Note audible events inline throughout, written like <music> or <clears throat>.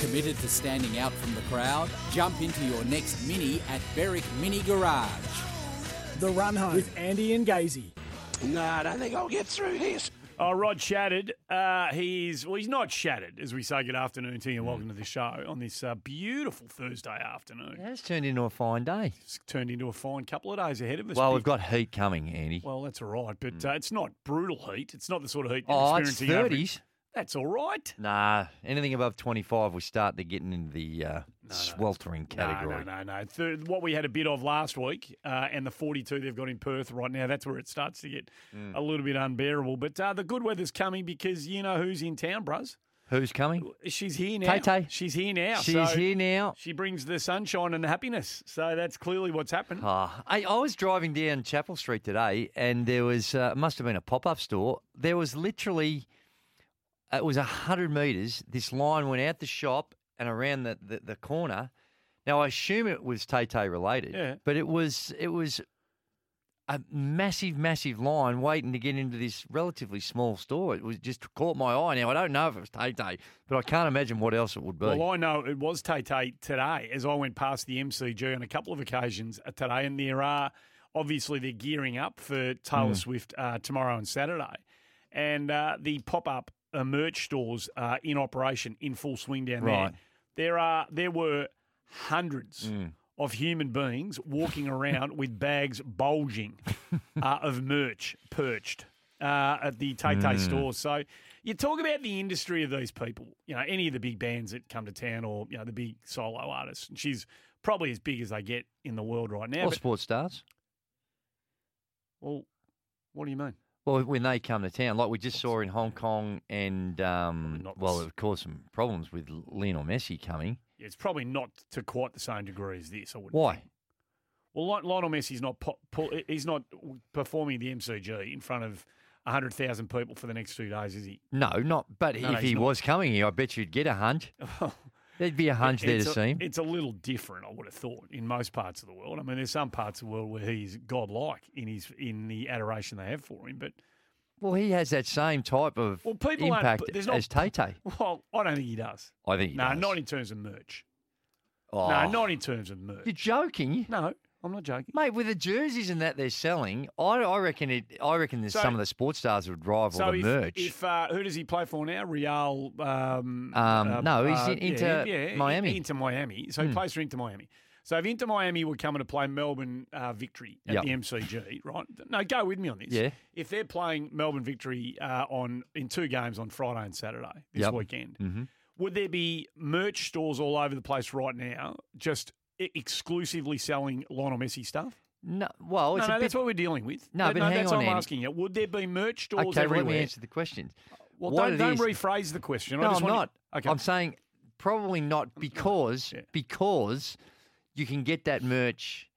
Committed to standing out from the crowd? Jump into your next Mini at Berwick Mini Garage. The Run Home with Andy and Gazy. No, I don't think I'll get through this. Oh, Rod shattered. Uh, he's well, he's not shattered, as we say. Good afternoon to you, and welcome to the show on this uh, beautiful Thursday afternoon. It has turned into a fine day. It's turned into a fine couple of days ahead of us. Well, we've got heat coming, Andy. Well, that's all right, but uh, it's not brutal heat. It's not the sort of heat you're oh, it's experiencing. over 30s. That's all right. Nah, anything above 25, we start to getting into the uh, sweltering category. No, no, no, no. Th- what we had a bit of last week, uh, and the 42 they've got in Perth right now, that's where it starts to get Mm. a little bit unbearable. But uh, the good weather's coming because you know who's in town, bruz. Who's coming? She's here now. Tay-Tay. She's here now. She's so here now. She brings the sunshine and the happiness. So that's clearly what's happened. Ah, I, I was driving down Chapel Street today, and there was uh, must have been a pop up store. There was literally it was hundred meters. This line went out the shop and around the, the, the corner. Now I assume it was Tay Tay related, Yeah. but it was it was a massive, massive line waiting to get into this relatively small store. It was just caught my eye. Now I don't know if it was Tay Tay, but I can't imagine what else it would be. Well, I know it was Tay Tay today as I went past the MCG on a couple of occasions uh, today, and there are obviously they're gearing up for Taylor Mm. Swift uh, tomorrow and Saturday, and uh, the pop up uh, merch stores are in operation in full swing down Right. there. There are there were hundreds. Mm. Of human beings walking around with bags bulging <laughs> uh, of merch perched uh, at the Tay Tay Mm. stores. So you talk about the industry of these people, you know, any of the big bands that come to town or, you know, the big solo artists. And she's probably as big as they get in the world right now. Or sports stars. well, what do you mean? Well, when they come to town, like we just saw in Hong Kong, and um, not well, it caused some problems with Lionel Messi coming. It's probably not to quite the same degree as this. I would. Why? Well, Lion- Lionel Messi's not po- po- he's not performing the MCG in front of hundred thousand people for the next two days, is he? No, not. But No, if no, he not. was coming here, I bet you'd get a hunch. <laughs> There'd be a hunch there to a, see him. It's a little different, I would have thought, in most parts of the world. I mean, there's some parts of the world where he's godlike in his in the adoration they have for him, but Well, he has that same type of well, people impact there's not- as Tay Tay. well, I don't think he does. I think he no, does. not in terms of merch. Oh, No, not in terms of merch. You're joking, No, I'm not joking. mate. With the jerseys and that they're selling, I, I reckon it. I reckon there's So- some of the sports stars would rival So the if, merch. if uh, who does he play for now? Real. Um, Um, no, he's uh, in- Inter yeah, yeah, Miami. Into Miami. So he Hmm. plays for Inter Miami. So if Inter Miami were coming to play Melbourne uh, Victory at Yep. the MCG, right? No, go with me on this. Yeah. If they're playing Melbourne Victory uh, on in two games on Friday and Saturday this Yep. weekend, hmm would there be merch stores all over the place right now, just exclusively selling Lionel Messi stuff? No, well, No, it's no, a bit. that's what we're dealing with. No, That- but hang that's on, what I'm Andy. asking you. Would there be merch stores okay, everywhere? let me answer the question. Well, What don't, don't is- rephrase the question. I No, just I'm want not. Okay. I'm saying probably not because Yeah. because you can get that merch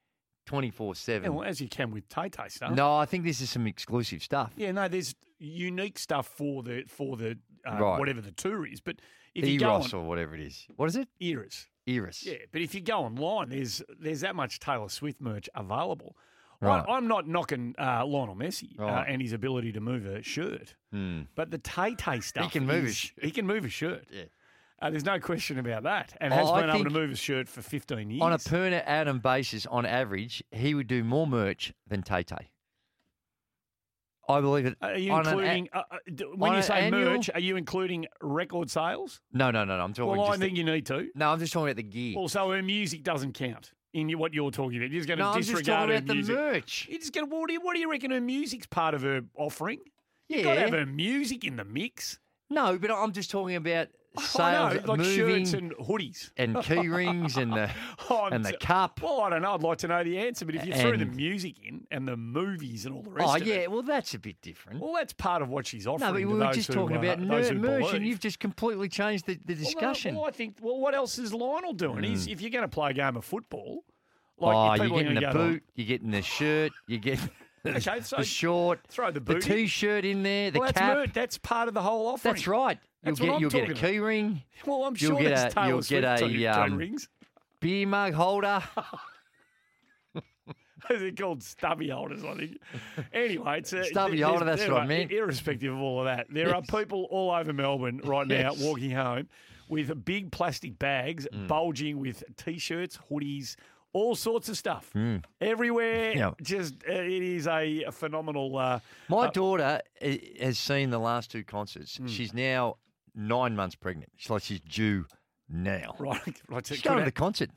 twenty four Yeah, seven. well, as you can with Tay Tay stuff. No, I think this is some exclusive stuff. Yeah, no, there's unique stuff for the for the uh, Right. whatever the tour is. But if you go on Eros or whatever it is. What is it? Eras, Eris. yeah. But if you go online, there's there's that much Taylor Swift merch available. Right. I, I'm not knocking uh, Lionel Messi uh, and his ability to move a shirt, Hmm. but the Tay Tay stuff. He can move a is- shirt. He can move a shirt. Yeah. Uh, there's no question about that, and Oh, has I been able to move a shirt for 15 years. On a per atom basis, on average, he would do more merch than Tay Tay. I believe it. Are you on an a- including uh, uh, d- when on you an say annual- merch? Are you including record sales? no, no, no, no. I'm talking. Well, I just the- think you need to. no, I'm just talking about the gear. Also, her music doesn't count in you- what you're talking about. You're just going to no, I'm just disregard talking her about the music. merch. You're just going to. What do you, what do you reckon her music's part of her offering? You've got to Yeah. have her music in the mix. No, but I'm just talking about Sales know, like moving shirts and hoodies. and key rings and the Oh, <laughs> and the cup. Well, I don't know. I'd like to know the answer, but if you threw the music in and the movies and all the rest Oh yeah, it, well that's a bit different. well, that's part of what she's offering. no, but we were just talking uh, about those ner- who merch, and you've just completely changed the, the Well, no, discussion. Well, I think. Well, what else is Lionel doing? He's if you're going to play a game of football, like oh, you're getting the boot, you're getting the shirt, you get <laughs> Okay, so <laughs> the short, throw the the t-shirt in there, the well, that's cap. mer- That's part of the whole offering. That's right. You'll That's what get you'll get a key ring, Well, I'm You'll sure get there's a- Taylor you'll Swift get a, um, rings. beer mug holder. <laughs> They're called stubby holders, I think. Anyway, it's a, Stubby there's- holder, that's what I meant. Irrespective of all of that, there are people all over Melbourne right now Yes. walking home with big plastic bags Mm. bulging with t-shirts, hoodies, all sorts of stuff everywhere. Mm. <laughs> Yeah. Just uh, it is a, phenomenal. Uh, My uh, daughter uh, has seen the last two concerts. Hmm. She's now nine months pregnant. She's like she's due now. <laughs> right, right. She's going to the concert.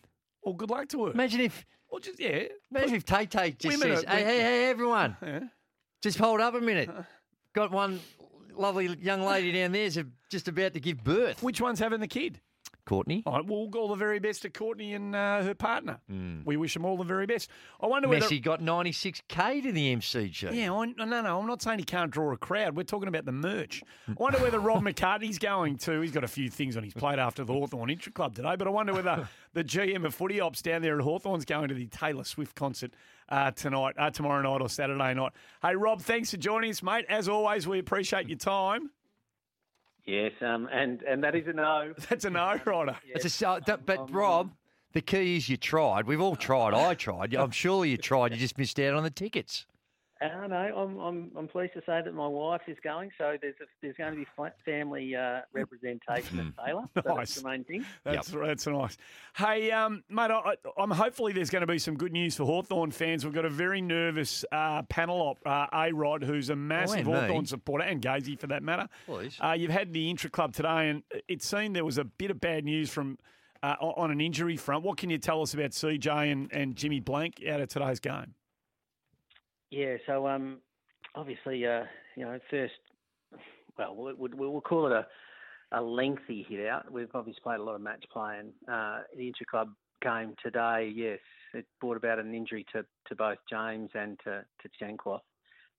well, good luck to her. Imagine if Well, just yeah. imagine if Tay Tay just says, are- "Hey, hey, hey, everyone, <laughs> Yeah. just hold up a minute. Got one lovely young lady down there's just about to give birth." Which one's having the kid? Courtney. All right, well, all the very best to Courtney and uh, her partner. We wish them all the very best. I wonder whether. Messi got 96k to the MCG. Yeah, I, no, no, I'm not saying he can't draw a crowd. We're talking about the merch. I wonder whether Rob <laughs> McCartney's going to. He's got a few things on his plate after the Hawthorn Intra Club today, but I wonder whether the GM of Footy Ops down there at Hawthorn's going to the Taylor Swift concert uh, tonight, uh, tomorrow night, or Saturday night. Hey, Rob, thanks for joining us, mate. As always, we appreciate your time. Yes, um, and and that is a no. <laughs> That's a no, um, righto. It's a, so- that- um, but um, Rob, the key is you tried. We've all tried. I tried. I'm <laughs> sure you tried. You just missed out on the tickets. Uh, no, I'm, I'm I'm pleased to say that my wife is going, so there's a, there's going to be family uh, representation at Taylor. So Nice. That's the main thing. That's that's nice. Hey, um, mate, I, I'm hopefully there's going to be some good news for Hawthorn fans. We've got a very nervous uh, panel op, uh, A Rod, who's a massive and me. Hawthorn supporter, and Gazy for that matter. Please. Uh, you've had the intra club today, and it seemed there was a bit of bad news from uh, on an injury front. What can you tell us about CJ and, and Jimmy Blanck out of today's game? Yeah, so um, obviously, uh, you know, first, well, we'll, we'll we'll call it a, a lengthy hit out. We've obviously played a lot of match play, and uh, the inter-club game today, yes, it brought about an injury to, to both James and to, to Changkuoth.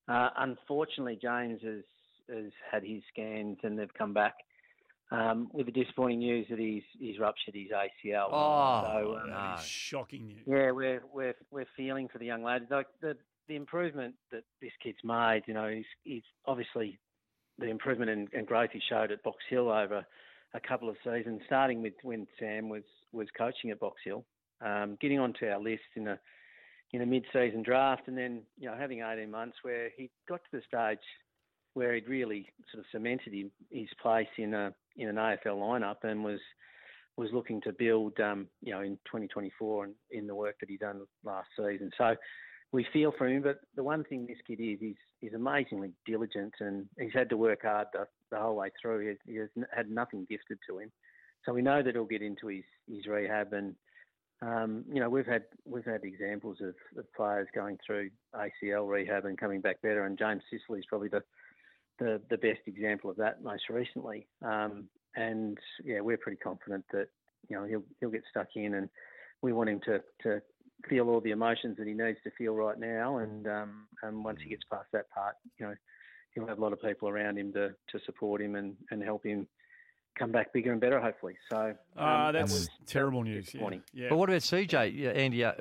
Uh, unfortunately, James has, has had his scans and they've come back um, with the disappointing news that he's, he's ruptured his ACL. Oh, so, um, no. Shocking news. yeah, we're we're we're feeling for the young lad. Like the the improvement that this kid's made, you know, he's, he's obviously the improvement and, and growth he showed at Box Hill over a couple of seasons, starting with when Sam was was coaching at Box Hill, um, getting onto our list in a in a mid-season draft, and then you know having 18 months where he got to the stage where he'd really sort of cemented him, his place in a in an AFL lineup and was was looking to build, um, you know, in 2024 and in the work that he done last season. So we feel for him, but the one thing this kid is, he's he's amazingly diligent and he's had to work hard the, the whole way through. He, he has had nothing gifted to him, so we know that he'll get into his his rehab and. Um, you know, we've had we've had examples of, of players going through ACL rehab and coming back better, and James Sicily is probably the the, the best example of that most recently. Um, and yeah, we're pretty confident that you know he'll he'll get stuck in, and we want him to to feel all the emotions that he needs to feel right now. And um, and once he gets past that part, you know, he'll have a lot of people around him to to support him and and help him come back bigger and better, hopefully. So um, Ah, that that's was- terrible that was news. Yeah. yeah. But what about CJ? Yeah, Andy, uh,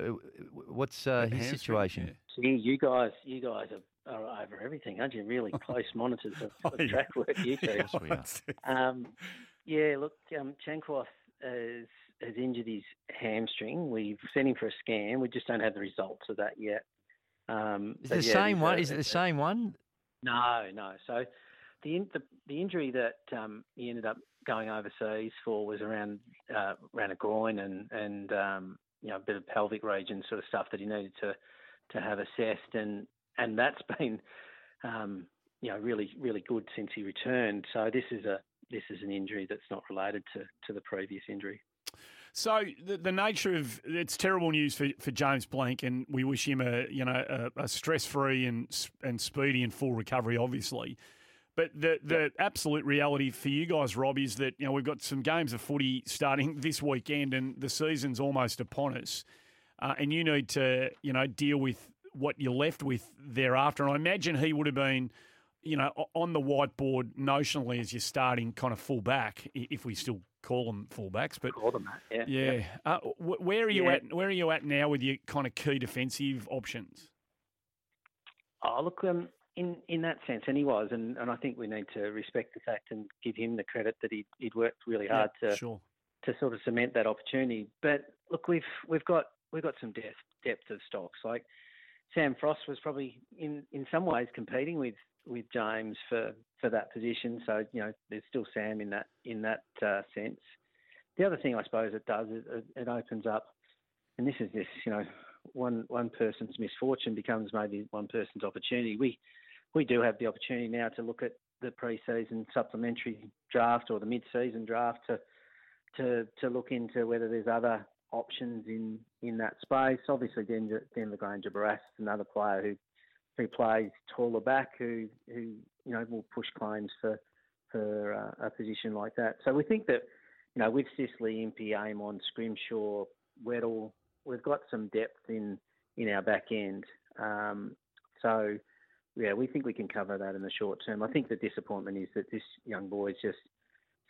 what's uh, his situation? yeah. Gee, you guys, you guys are, are over everything, aren't you? Really <laughs> close monitors of, Oh, of track work, you two. Yes, we are. <laughs> Um, yeah, look, um, Changkuoth has, has injured his hamstring. We've sent him for a scan. We just don't have the results of that yet. Um, Is it the yeah, same one? Is it the same one? No, no. So the the, the injury that um, he ended up going overseas for was around uh, around a groin and and um, you know a bit of pelvic region sort of stuff that he needed to to have assessed and and that's <laughs> been um, you know really really good since he returned. So this is a this is an injury that's not related to to the previous injury. So the, the nature of it's terrible news for, for James Blanck, and we wish him a you know a, a stress free and and speedy and full recovery, obviously. But the the absolute reality for you guys, Rob, is that you know we've got some games of footy starting <laughs> this weekend, and the season's almost upon us, uh, and you need to you know deal with what you're left with thereafter. And I imagine he would have been, you know, on the whiteboard notionally as your starting kind of fullback, if we still call them fullbacks. But call them that, yeah. Yeah. Uh, where are you yeah. at? Where are you at now with your kind of key defensive options? Oh, look, um, in in that sense, and he was, and, and I think we need to respect the fact and give him the credit that he he'd worked really hard yeah, to sure. to sort of cement that opportunity. But look, we've we've got we've got some depth depth of stocks. Like Sam Frost was probably in in some ways competing with with James for for that position. So you know, there's still Sam in that in that uh, sense. The other thing I suppose it does is it, opens up, and this is this you know one one person's misfortune becomes maybe one person's opportunity. We we do have the opportunity now to look at the pre-season supplementary draft or the mid-season draft to to to look into whether there's other options in in that space. Obviously, Denver, Denver Grainger Barras is another player who who plays taller back, who who you know will push claims for for uh, a position like that. So we think that you know with Sicily, Impey, Amon, Scrimshaw, Weddle, we've got some depth in in our back end. Um, so yeah, we think we can cover that in the short term. I think the disappointment is that this young boy is just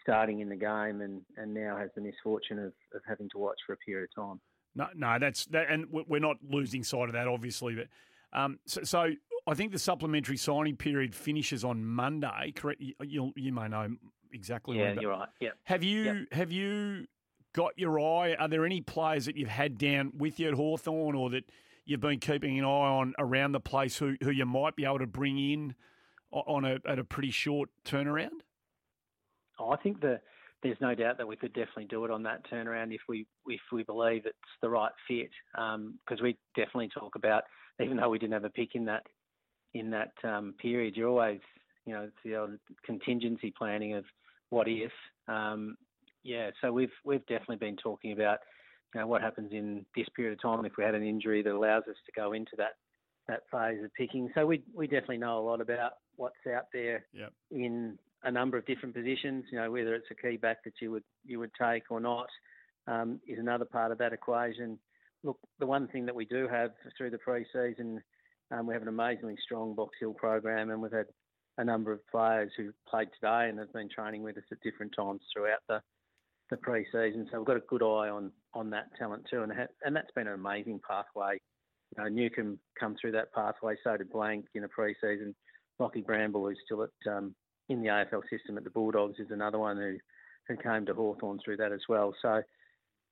starting in the game and, and now has the misfortune of, of having to watch for a period of time. No, no, that's that, and we're not losing sight of that, obviously. But um, so, so, I think the supplementary signing period finishes on Monday. Correct? You you may know exactly. Yeah, when, you're right. Yeah. Have you yep. have you got your eye? Are there any players that you've had down with you at Hawthorn or that you've been keeping an eye on around the place who, who you might be able to bring in on a at a pretty short turnaround? Oh, I think the, there's no doubt that we could definitely do it on that turnaround if we if we believe it's the right fit. Because um, we definitely talk about, even though we didn't have a pick in that in that um, period, you're always you know it's the old contingency planning of what if. Um, yeah, so we've we've definitely been talking about you know what happens in this period of time if we had an injury that allows us to go into that that phase of picking. So we we definitely know a lot about what's out there yep. in a number of different positions. You know whether it's a key back that you would you would take or not um, is another part of that equation. Look, the one thing that we do have through the pre-season, um, we have an amazingly strong Box Hill program, and we've had a number of players who played today and have been training with us at different times throughout the the pre-season. So we've got a good eye on on that talent too, and and that's been an amazing pathway. You know, Newcombe come through that pathway. So did Blanck in the pre-season. Lockie Bramble, who's still at um, in the AFL system at the Bulldogs, is another one who who came to Hawthorn through that as well. So,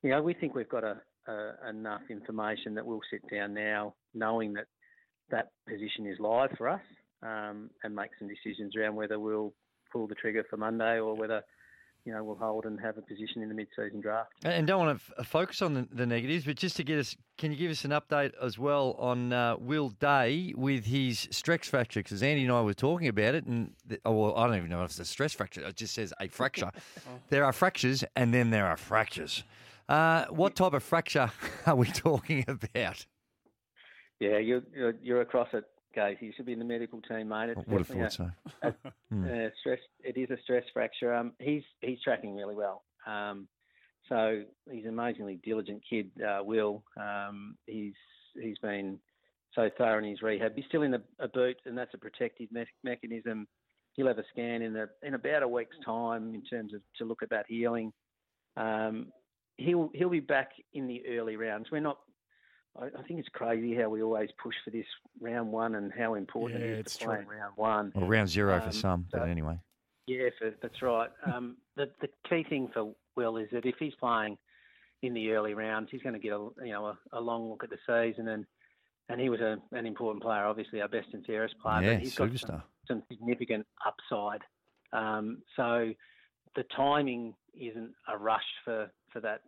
you know, we think we've got a, a, enough information that we'll sit down now, knowing that that position is live for us, um, and make some decisions around whether we'll pull the trigger for Monday or whether you know, will hold and have a position in the mid-season draft. And don't want to f- focus on the, the, negatives, but just to get us, can you give us an update as well on uh, Will Day with his stress fracture? Because Andy and I were talking about it, and the, oh, well, I don't even know if it's a stress fracture. It just says a fracture. <laughs> there are fractures, and then there are fractures. Uh, what type of fracture <laughs> are we talking about? Yeah, you're, you're, you're across it Gaze. He should be in the medical team, mate. It's would have thought so. A, <laughs> mm. stress. It is a stress fracture. Um, he's he's tracking really well. Um, so he's an amazingly diligent kid. Uh, Will. Um, he's he's been so thorough in his rehab. He's still in a, a boot, and that's a protective me- mechanism. He'll have a scan in the in about a week's time in terms of to look at that healing. Um, he'll he'll be back in the early rounds. We're not I, I, think it's crazy how we always push for this round one and how important yeah, it is to play in round one. Well, round zero um, for some, so, but anyway. Yeah, for, that's right. Um, <laughs> the the key thing for Will is that if he's playing in the early rounds, he's going to get a you know a, a long look at the season and and he was a, an important player, obviously our best and fairest player. Yeah, but he's superstar. got some, some significant upside. Um, so the timing isn't a rush for, for that,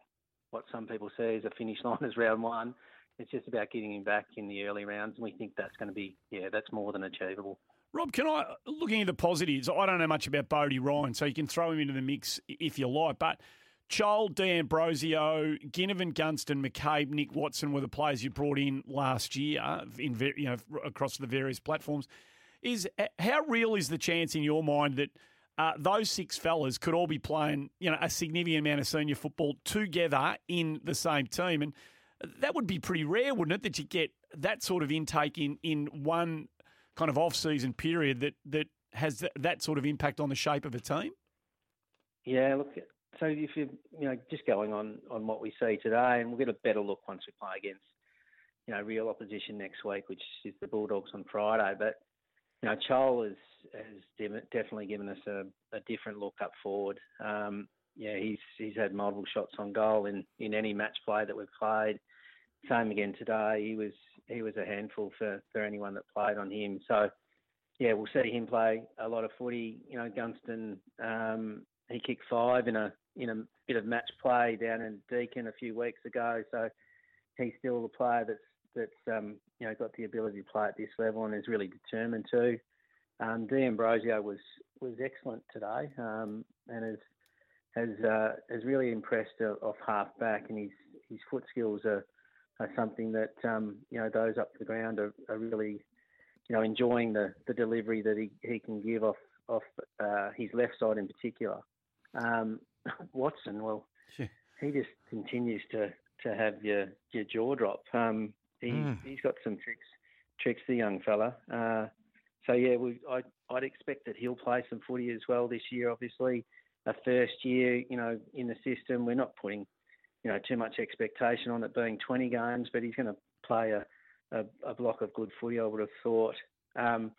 what some people see as a finish line as round one. It's just about getting him back in the early rounds, and we think that's going to be, yeah, that's more than achievable. Rob, can I, looking at the positives, I don't know much about Bodie Ryan, so you can throw him into the mix if you like, but Chol, D'Ambrosio, Ginnivan, Gunston, McCabe, Nick Watson were the players you brought in last year in you know across the various platforms. is how real is the chance in your mind that uh, those six fellas could all be playing, you know, a significant amount of senior football together in the same team, and that would be pretty rare, wouldn't it? That you get that sort of intake in in one kind of off-season period that that has that, that sort of impact on the shape of a team. Yeah, look. So if you you know just going on on what we see today, and we'll get a better look once we play against you know real opposition next week, which is the Bulldogs on Friday. But you know, Chol has has definitely given us a, a different look up forward. Um, yeah, he's he's had multiple shots on goal in, in any match play that we've played. Same again today. He was he was a handful for, for anyone that played on him. So yeah, we'll see him play a lot of footy. You know, Gunston um, he kicked five in a in a bit of match play down in Deakin a few weeks ago. So he's still a player that's that's um, you know got the ability to play at this level and is really determined to. Um, D'Ambrosio was was excellent today um, and has has uh, has really impressed off half back, and his his foot skills are, are something that um, you know those up to the ground are, are really you know enjoying the, the delivery that he, he can give off off uh, his left side in particular. Um, <laughs> Watson, well, yeah. he just continues to, to have your your jaw drop. Um, he mm. he's got some tricks tricks the young fella. Uh, so yeah, we I I'd expect that he'll play some footy as well this year. Obviously, a first year, you know, in the system, we're not putting you know too much expectation on it being 20 games, but he's going to play a, a, a block of good footy. I would have thought. Um,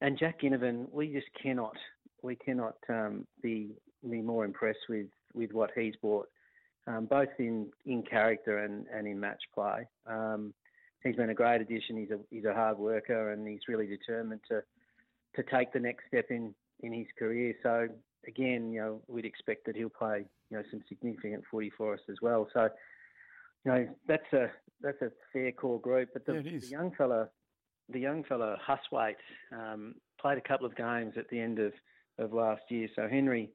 and Jack Ginnivan, we just cannot we cannot um, be be more impressed with with what he's brought, um, both in in character and and in match play. Um, he's been a great addition. He's a he's a hard worker and he's really determined to to take the next step in in his career. So again, you know, we'd expect that he'll play you know some significant footy for us as well. So you know that's a that's a fair core group. But the, yeah, the young fella, the young fella Hustwaite, um, played a couple of games at the end of of last year. So Henry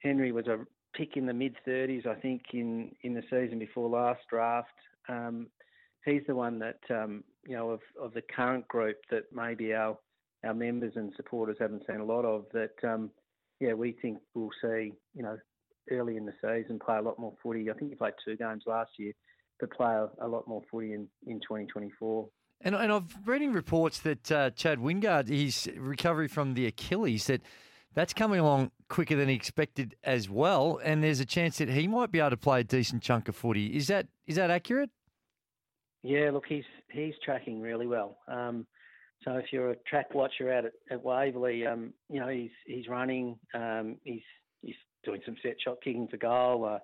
Henry was a pick in the mid 30s, I think, in in the season before last draft. Um, he's the one that um, you know of, of the current group that maybe our our members and supporters haven't seen a lot of. That um, yeah, we think we'll see you know early in the season play a lot more footy. I think he played two games last year, but play a, a lot more footy in in 2024. And, and I've reading reports that uh, Chad Wingard, his recovery from the Achilles, that that's coming along quicker than he expected as well. And there's a chance that he might be able to play a decent chunk of footy. Is that is that accurate? Yeah, look, he's he's tracking really well. Um, so if you're a track watcher out at, at Waverley, um, you know he's he's running, um, he's he's doing some set shot kicking for goal. Uh,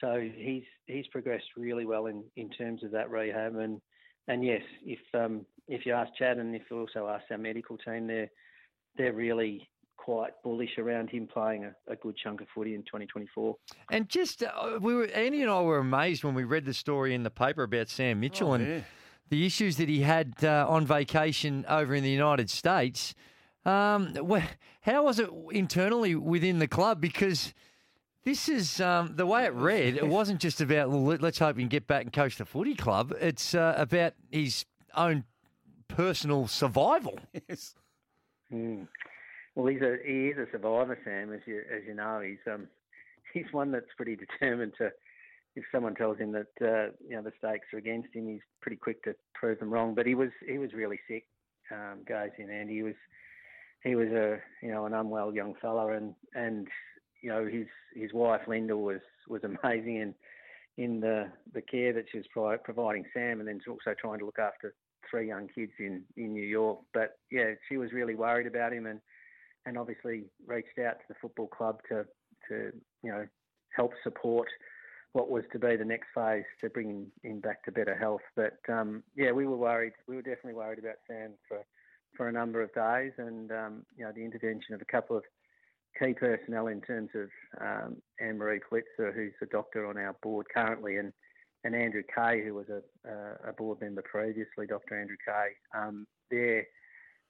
so he's he's progressed really well in, in terms of that rehab. And and yes, if um, if you ask Chad and if you also ask our medical team, they're they're really quite bullish around him playing a, a, good chunk of footy in 2024. And just uh, we were Andy and I were amazed when we read the story in the paper about Sam Mitchell oh, and yeah. The issues that he had uh, on vacation over in the United States. Um, how was it internally within the club? Because this is um, the way it read. It <laughs> wasn't just about let's hope he can get back and coach the footy club. It's uh, about his own personal survival. Yes. Mm. Well, he's a he is a survivor, Sam. As you as you know, he's um he's one that's pretty determined to. If someone tells him that uh, you know the stakes are against him, he's pretty quick to prove them wrong. But he was he was really sick, um, goes in, and he was he was a you know an unwell young fella, and and you know his his wife Linda was was amazing in in the the care that she was providing Sam, and then also trying to look after three young kids in in New York. But yeah, she was really worried about him, and and obviously reached out to the football club to to you know help support what was to be the next phase to bring him, back to better health. But um, yeah, we were worried. We were definitely worried about Sam for for a number of days, and um, you know the intervention of a couple of key personnel in terms of um, Anne Marie Plitzer, who's a doctor on our board currently, and and Andrew Kay, who was a, a board member previously, Dr. Andrew Kay. Um, they're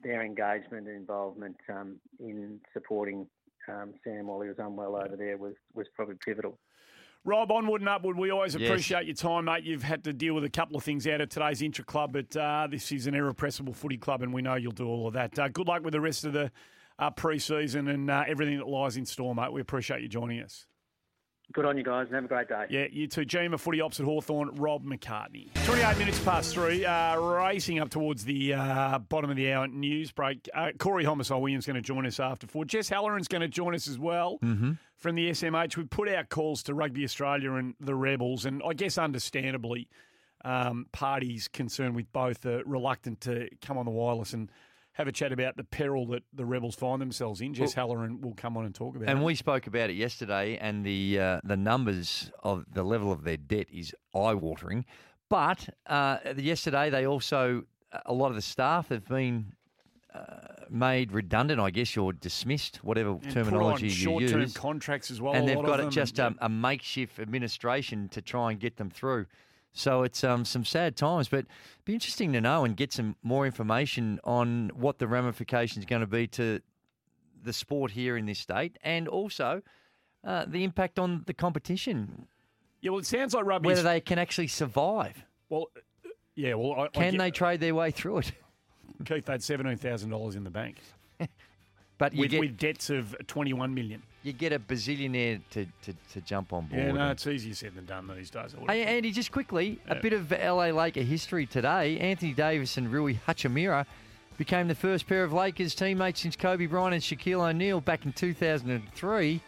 their engagement and involvement um, in supporting um, Sam while he was unwell over there was was probably pivotal. Rob, onward and upward. We always Yes. appreciate your time, mate. You've had to deal with a couple of things out of today's intra club, but uh, this is an irrepressible footy club, and we know you'll do all of that. Uh, good luck with the rest of the uh, pre-season and uh, everything that lies in store, mate. We appreciate you joining us. Good on you guys, and have a great day. Yeah, you too. GM of Footy Ops at Hawthorn, Rob McCartney. 28 minutes past three, uh, racing up towards the uh, bottom of the hour news break. Uh, Corey Homicide Williams going to join us after four. Jess Halloran's going to join us as well from the SMH. We put out calls to Rugby Australia and the Rebels, and I guess understandably, um, parties concerned with both are reluctant to come on the wireless and have a chat about the peril that the Rebels find themselves in. Jess Halloran will come on and talk about it. And we spoke about it yesterday, and the uh, the numbers of the level of their debt is eye watering. But uh, yesterday, they also a lot of the staff have been uh, made redundant, I guess, or dismissed, whatever And terminology you short-term use. contracts as well. and a they've got of it them, just and- um, a makeshift administration to try and get them through. So it's um, some sad times, but it'd be interesting to know and get some more information on what the ramifications are going to be to the sport here in this state, and also uh, the impact on the competition, Yeah, well, it sounds like rugby. whether they can actually survive. well, yeah, well, I, I Can get- they trade their way through it? <laughs> Keith had seventeen thousand dollars in the bank But you with, get with debts of twenty-one million. You get a bazillionaire to, to, to jump on board. Yeah, no, and- it's easier said than done these days. Hey. Andy, just quickly, a bit of LA Laker history today. Anthony Davis and Rui Hachimura became the first pair of Lakers teammates since Kobe Bryant and Shaquille O'Neal back in 2003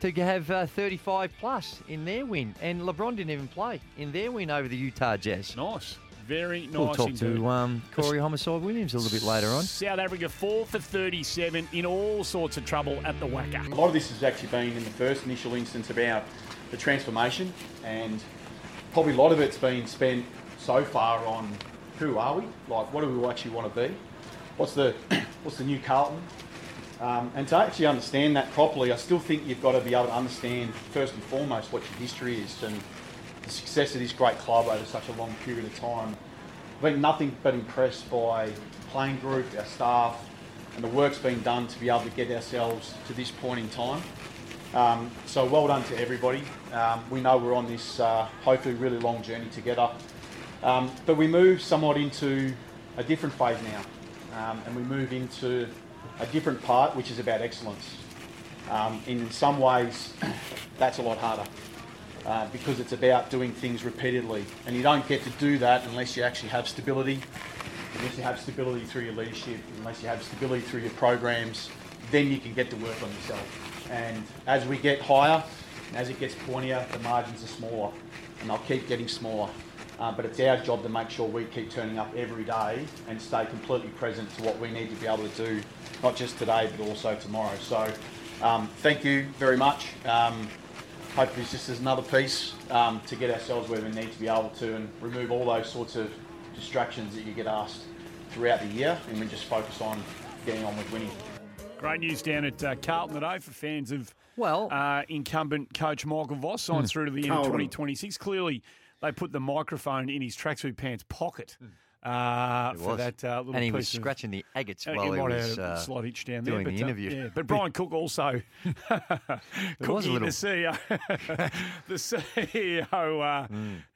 to have uh, 35 plus in their win. And LeBron didn't even play in their win over the Utah Jazz. nice, very nice. we'll talk indeed. to um, Corey Homicide Williams a little bit later on. South Africa four for thirty-seven in all sorts of trouble at the WACA. A lot of this has actually been in the first initial instance about the transformation, and probably a lot of it's been spent so far on who are we? Like, what do we actually want to be? What's the <coughs> what's the new Carlton? Um, and to actually understand that properly, I still think you've got to be able to understand first and foremost what your history is and the success of this great club over such a long period of time. I've been nothing but impressed by the playing group, our staff, and the work's been done to be able to get ourselves to this point in time. Um, so well done to everybody. Um, we know we're on this uh, hopefully really long journey together. Um, but we move somewhat into a different phase now, um, and we move into a different part, which is about excellence. Um, in some ways, <clears throat> that's a lot harder uh, because it's about doing things repeatedly, and you don't get to do that unless you actually have stability, unless you have stability through your leadership, unless you have stability through your programs, then you can get to work on yourself. And as we get higher, as it gets pointier, the margins are smaller, and they'll keep getting smaller. Uh, but it's our job to make sure we keep turning up every day and stay completely present to what we need to be able to do, not just today, but also tomorrow. So, um, thank you very much. Um, hopefully, it's just another piece um, to get ourselves where we need to be able to and remove all those sorts of distractions that you get asked throughout the year, and we just focus on getting on with winning. Great news down at uh, Carlton today for fans of Well, uh, incumbent coach Michael Voss signs through to the end of 2026. Clearly, they put the microphone in his tracksuit pants pocket uh, It for was. that uh, little and he piece was of- scratching the agates Uh, while he might was have uh, a slight itch down there, doing but, the uh, interview. yeah, but <laughs> Brian Cook also, <laughs> was a Cookie, little- the CEO, <laughs> the CEO,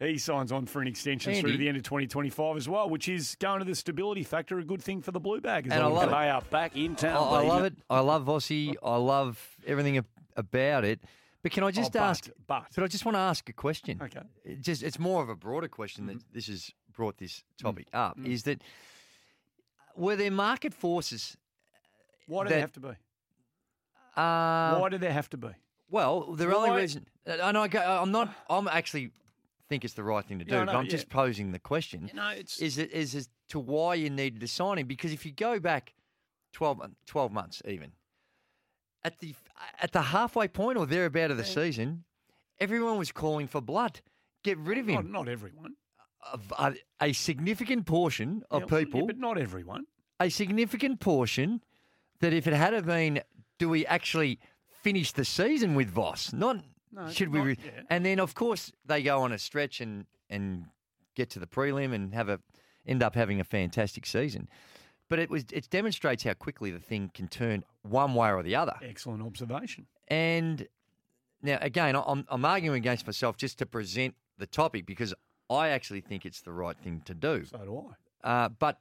uh, he signs on for an extension through to. The end of 2025 as well, which is going to the stability factor, a good thing for the Blue Baggers. And I love it. They are back in town. I baby. love it. I love Vossi. I love everything about it. But can I just but- ask? but. I just want to ask a question. Okay. Mm-hmm. It just it's more of a broader question that this has brought this mm. topic Mm. up. Is that uh, were there market forces? Uh, why do that- they have to be? Uh, Why do they have to be? Well, the only reason, uh, and I go, I'm not. <sighs> I'm actually think it's the right thing to do. Yeah, I but know, I'm just posing the question. You know, it's is it is as to why you needed to sign him because if you go back 12, 12 months even at the at the halfway point or thereabout of the season, everyone was calling for blood. Get rid of not, him. not everyone. A, a- significant portion of Yeah, well, yeah, people, but not everyone. a significant portion that if it had have been, do we actually finish the season with Voss? Not No, should we? not- Re- yeah. And then of course they go on a stretch and and get to the prelim and have a end up having a fantastic season. But it was it demonstrates how quickly the thing can turn one way or the other. Excellent observation. And now again, I'm, I'm arguing against myself just to present the topic because I actually think it's the right thing to do. So do I. Uh, but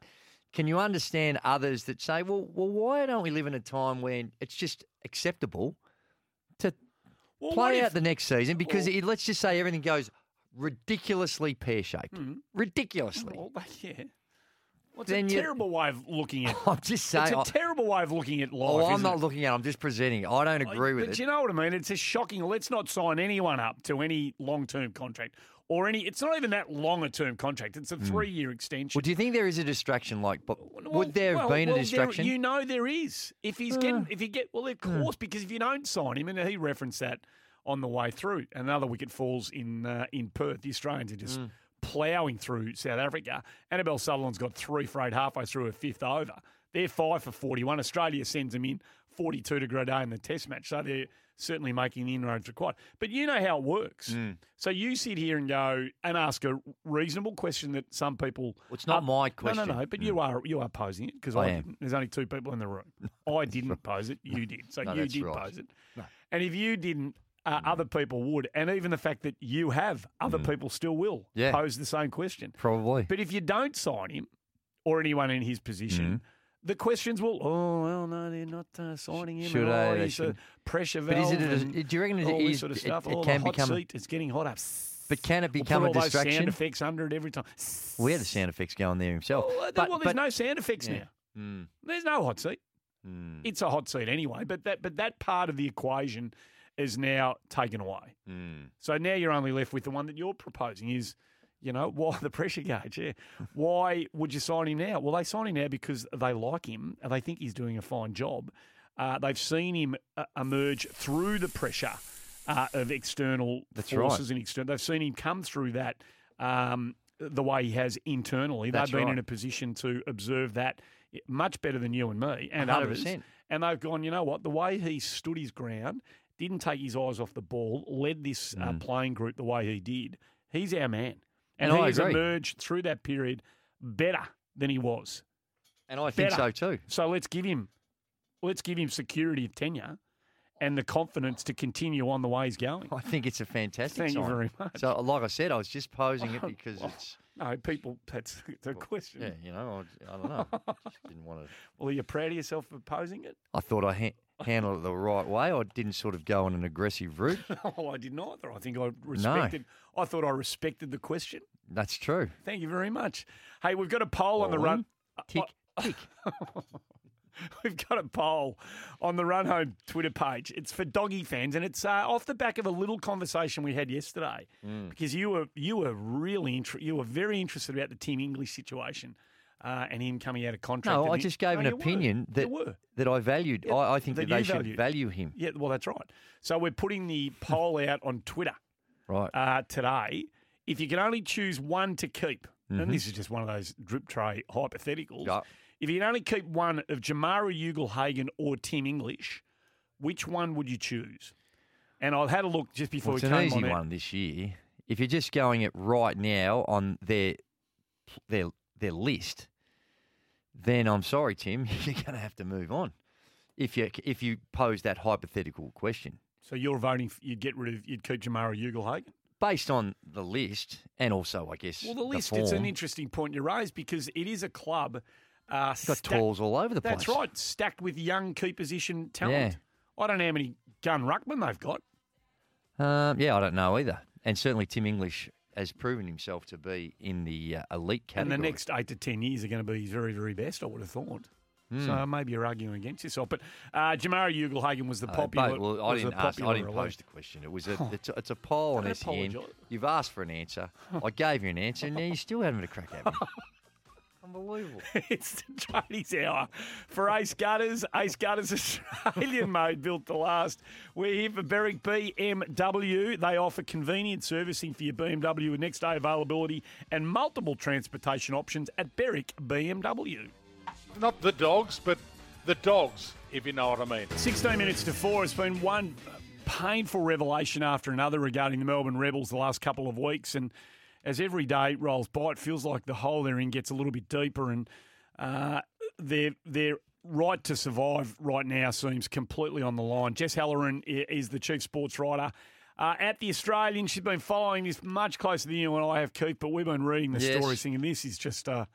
can you understand others that say, well, well, why don't we live in a time when it's just acceptable to Well, play if- out the next season? Because Well- it, let's just say everything goes ridiculously pear shaped. Ridiculously. Well, yeah. Well, it's Then a terrible way of looking at. It. <laughs> I'm just saying. it's a I- terrible way of looking at life. oh, I'm isn't it? looking at it. I'm just presenting. it. I don't agree with but it. But you know what I mean? It's a shocking. Let's not sign anyone up to any long-term contract or any. It's not even that long a term contract. It's a three-year extension. Hmm. well, do you think there is a distraction? Like, but Well, would there have well, been well, a there- distraction? you know there is. If he's Uh, getting, if you get, well, of course, because if you don't sign him, and he referenced that on the way through, another wicket falls in uh, in Perth. The Australians are just Mm. ploughing through South Africa. Annabelle Sutherland's got three for eight halfway through her fifth over. They're five for forty-one. Australia sends them in forty-two to Grenada in the Test match, so they're certainly making the inroads required. But you know how it works. Mm. So you sit here and go and ask a reasonable question that some people. Well, it's not my question. No, no, no. But you are you are posing it because I I, am. There's only two people in the room. <laughs> I didn't pose it. You did. So No, you did right. pose it. And if you didn't, uh, other people would. And even the fact that you have, other people still will Mm. Yeah. pose the same question. Probably. But if you don't sign him or anyone in his position. The questions will, oh, well, no, they're not uh, signing him. Should I? They should. pressure But valve. is it a- and do you reckon it all this is- sort of it- stuff? it oh, can the hot become seat, it's getting hotter. But can it We'll become put a all those sound effects under it every time. We had the sound effects going there himself. Well, but, well, there's no sound effects Yeah. now. Mm, There's no hot seat. mm, It's a hot seat anyway, but that but that part of the equation is now taken away. mm. So now you're only left with the one that you're proposing is, you know, why <laughs> the pressure gauge? Yeah. Why would you sign him now? Well, they sign him now because they like him and they think he's doing a fine job. Uh, they've seen him uh, emerge through the pressure uh, of external That's forces and external. They've seen him come through that um, the way he has internally. That's they've been right. in a position to observe that much better than you and me and 100%. And they've gone, you know what? The way he stood his ground, didn't take his eyes off the ball, led this uh, playing group the way he did. He's our man. And, And he I has emerged through that period better than he was. And I think Better. so too. So let's give him let's give him security of tenure and the confidence to continue on the way he's going. I think it's a fantastic Thank you very much. So, like I said, I was just posing it oh, because Well, it's, No, people that's it's a question. yeah, you know, I, I don't know. I <laughs> just didn't want to. Well, are you proud of yourself for posing it? I thought I ha- handled it the right way. I didn't sort of go on an aggressive route. <laughs> Oh, I didn't either. I think I respected No. I thought I respected the question. That's true. Thank you very much. Hey, we've got a poll on the run. Tick, tick. <laughs> We've got a poll on the Run Home Twitter page. It's for doggy fans, and it's uh, off the back of a little conversation we had yesterday. Mm. Because you were you were really inter- you were very interested about the Tim English situation uh, and him coming out of contract. No, I just gave No, an you were. opinion that that I valued. Yeah, I, I think that that, they you should value him. Yeah, well, that's right. So we're putting the <laughs> poll out on Twitter Right. uh, today. If you can only choose one to keep, Mm-hmm. and this is just one of those drip tray hypotheticals. Yeah. If you can only keep one of Jamarra Ugle-Hagan or Tim English, which one would you choose? And I've had a look just before Well, it's we an came easy on one this year. If you're just going it right now on their their their list, then I'm sorry, Tim, <laughs> you're going to have to move on. If you if you pose that hypothetical question So you're voting, you'd get rid of, you'd keep Jamarra Ugle-Hagan? based on the list, and also I guess Well, the list, it's an interesting point you raise because it is a club. Uh, got stacked- tools all over the place. That's right, stacked with young key position talent. Yeah. I don't know how many gun ruckmen they've got. Um, yeah, I don't know either. And certainly Tim English has proven himself to be in the uh, elite category. And the next eight to ten years are going to be his very, very best, I would have thought. Hmm. So maybe you're arguing against yourself. But uh, Jamarra Ugle-Hagan was the Uh, popular. but, well, I was the didn't ask. I didn't pose the question. It was a. It's a, it's a poll on SEN. You've asked for an answer. I gave you an answer, and now you still haven't had a crack at me. <laughs> Unbelievable. <laughs> it's the tradies hour for Ace Gutters. Ace Gutters Australian <laughs> made, built to last. We're here for Berwick BMW. They offer convenient servicing for your BMW with next day availability and multiple transportation options at Berwick BMW. Not the dogs, but the dogs, if you know what I mean. 16 minutes to four. It's been one painful revelation after another regarding the Melbourne Rebels the last couple of weeks. And as every day rolls by, it feels like the hole they're in gets a little bit deeper and uh, they're, they're right to survive right now seems completely on the line. Jess Halloran is the chief sports writer. Uh, at the Australian, she's been following this much closer than you and I have, Keith, but we've been reading the Yes. stories thinking this is just a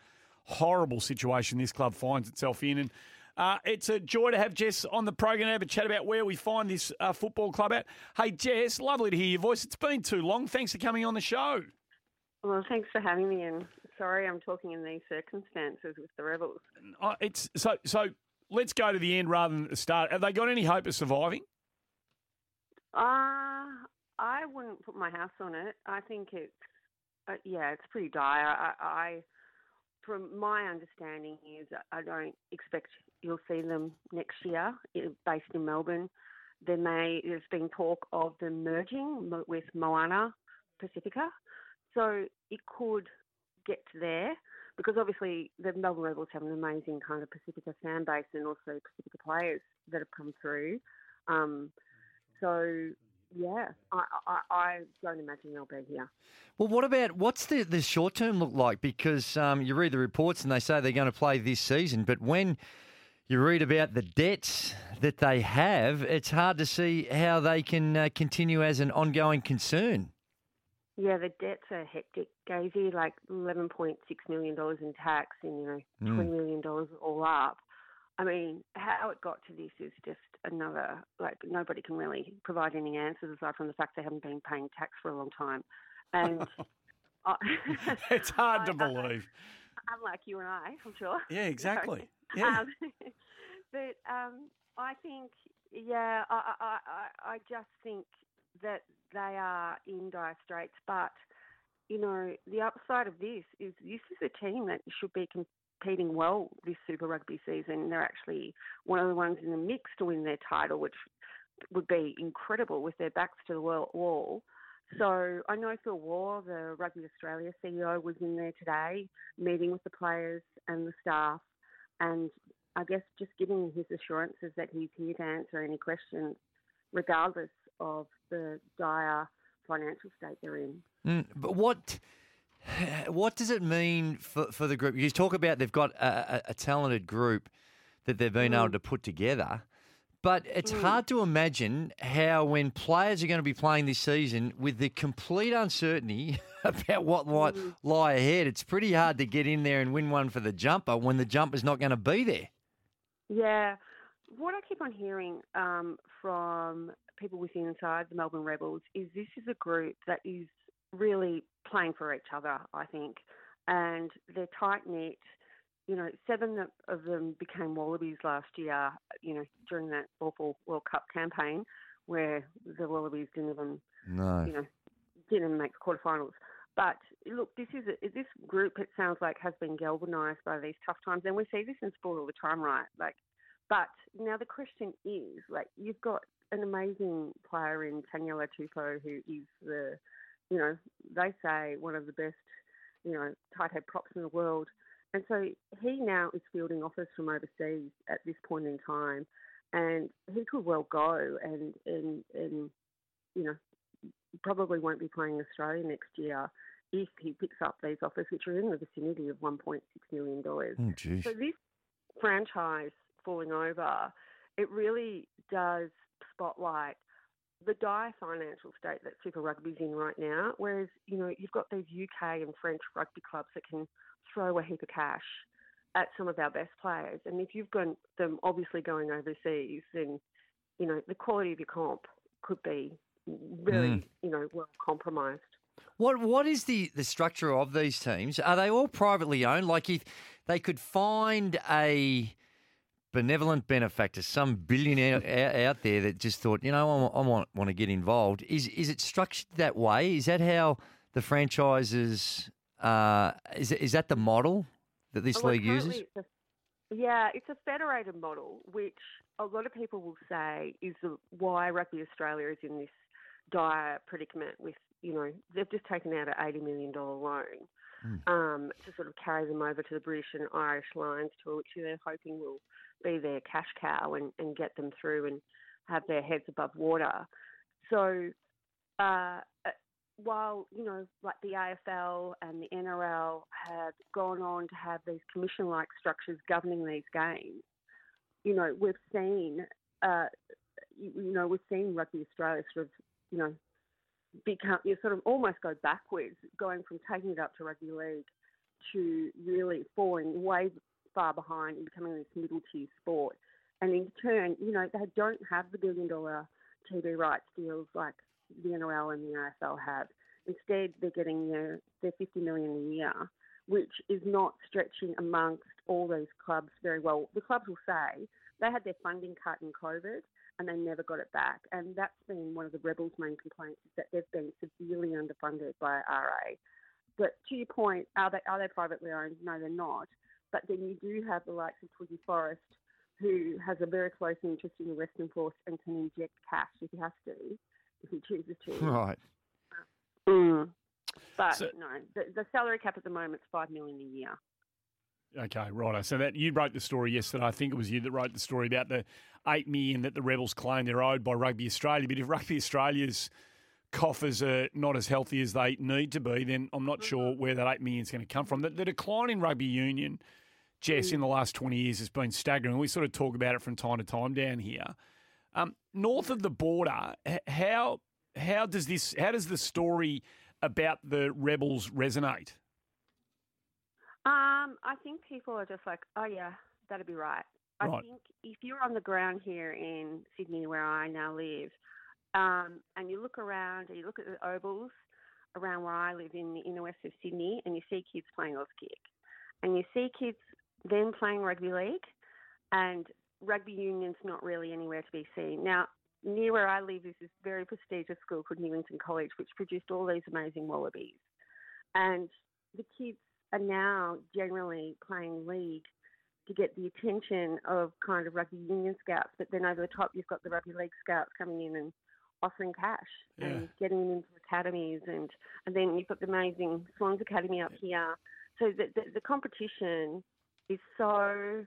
horrible situation this club finds itself in. And uh, it's a joy to have Jess on the program to have a chat about where we find this uh, football club at. Hey, Jess, lovely to hear your voice. It's been too long. Thanks for coming on the show. Well, thanks for having me. And sorry, I'm talking in these circumstances with the rebels. Uh, it's so so. Let's go to the end rather than the start. Have they got any hope of surviving? Uh, I wouldn't put my house on it. I think it's, uh, yeah, it's pretty dire. I, I, from my understanding, is I don't expect you'll see them next year, based in Melbourne. There may there's been talk of them merging with Moana Pacifica, so it could get there because obviously the Melbourne Rebels have an amazing kind of Pacifica fan base and also Pacifica players that have come through. Um, so yeah, I, I, I don't imagine they'll be here. Well, what about what's the, the short term look like? Because um, you read the reports and they say they're going to play this season, but when you read about the debts that they have, it's hard to see how they can uh, continue as an ongoing concern. Yeah, the debts are hectic, Gazy. Like eleven point six million dollars in tax, and you know Mm. twenty million dollars all up. I mean, how it got to this is just another like nobody can really provide any answers aside from the fact they haven't been paying tax for a long time, and I, <laughs> It's <laughs> hard to believe. I, unlike you and I, I'm sure. Yeah, <laughs> exactly. So, Yeah. Um, but um, I think, yeah, I, I, I, I just think that they are in dire straits. But you know, the upside of this is this is a team that should be competing well this Super Rugby season. They're actually one of the ones in the mix to win their title, which would be incredible with their backs to the wall. So I know Phil Waugh, the Rugby Australia CEO, was in there today, meeting with the players and the staff, and I guess just giving his assurances that he's here to answer any questions, regardless of the dire financial state they're in. Mm, but what what does it mean for, for the group? You talk about they've got a, a, a talented group that they've been able to put together, but it's hard to imagine how when players are going to be playing this season with the complete uncertainty <laughs> about what might lie ahead, it's pretty hard to get in there and win one for the jumper when the jumper's not going to be there. Yeah. What I keep on hearing um, from people within inside the Melbourne Rebels is this is a group that is really playing for each other, I think. And they're tight knit. You know, seven of- them became Wallabies last year, you know, during that awful World Cup campaign where the Wallabies didn't even No. you know, didn't make the quarterfinals. But look, this is a, this group. It sounds like has been galvanised by these tough times, and we see this in sport all the time, right? Like, but now the question is, like, you've got an amazing player in Taniela Tupou, who is the, you know, they say one of the best, you know, tight head props in the world, and so he now is fielding offers from overseas at this point in time, and he could well go and and and you know probably won't be playing Australia next year if he picks up these offers, which are in the vicinity of $1.6 million. Oh. So this franchise falling over, it really does spotlight the dire financial state that Super Rugby's in right now. Whereas, you know, you've got these UK and French rugby clubs that can throw a heap of cash at some of our best players. And if you've got them obviously going overseas, then, you know, the quality of your comp could be very, Mm. you know, well compromised. What what is the, the structure of these teams? Are they all privately owned? Like if they could find a benevolent benefactor, some billionaire <laughs> out, there that just thought, you know, I want, I want want to get involved. Is is it structured that way? Is that how the franchises? Uh, is is that the model that this Well, league uses? it's a- yeah, it's a federated model, which a lot of people will say is the, why Rugby Australia is in this dire predicament with, you know, they've just taken out an $80 million loan um, to sort of carry them over to the British and Irish Lions tour, which they're hoping will be their cash cow and, and get them through and have their heads above water. So, uh, uh, while you know, like the AFL and the NRL have gone on to have these commission-like structures governing these games, you know, we've seen, uh, you, you know, we've seen Rugby Australia sort of, you know, become, you sort of almost go backwards, going from taking it up to rugby league to really falling way far behind in becoming this middle tier sport. And in turn, you know, they don't have the billion dollar TV rights deals like the NRL and the AFL have. Instead, they're getting their, their 50 million a year, which is not stretching amongst all these clubs very well. The clubs will say they had their funding cut in COVID and they never got it back. And that's been one of the Rebels' main complaints is that they've been severely underfunded by RA. But to your point, are they are they privately owned? No, they're not. But then you do have the likes of Twiggy Forrest, who has a very close interest in the Western Force and can inject cash if he has to, if he chooses to. <laughs> Right. Mm. But So- no, the, the salary cap at the moment is five million a year. Okay, right. So that you wrote the story yesterday. I think it was you that wrote the story about the eight million that the Rebels claim they're owed by Rugby Australia. But if Rugby Australia's coffers are not as healthy as they need to be, then I'm not sure where that eight million is going to come from. The, the decline in rugby union, Jess, in the last 20 years has been staggering. We sort of talk about it from time to time down here. Um, north of the border, how how does this how does the story about the rebels resonate? Um, I think people are just like, oh yeah, that'd be right. I Right. think if you're on the ground here in Sydney, where I now live, um, and you look around and you look at the ovals around where I live in the inner west of Sydney, and you see kids playing Auskick, and you see kids then playing rugby league, and rugby union's not really anywhere to be seen. Now, near where I live is this very prestigious school called Newington College, which produced all these amazing wallabies. And the kids are now generally playing league to get the attention of kind of rugby union scouts, but then over the top you've got the rugby league scouts coming in and offering cash Yeah. and getting them into academies, and and then you've got the amazing Swans Academy up here. So the, the the competition is so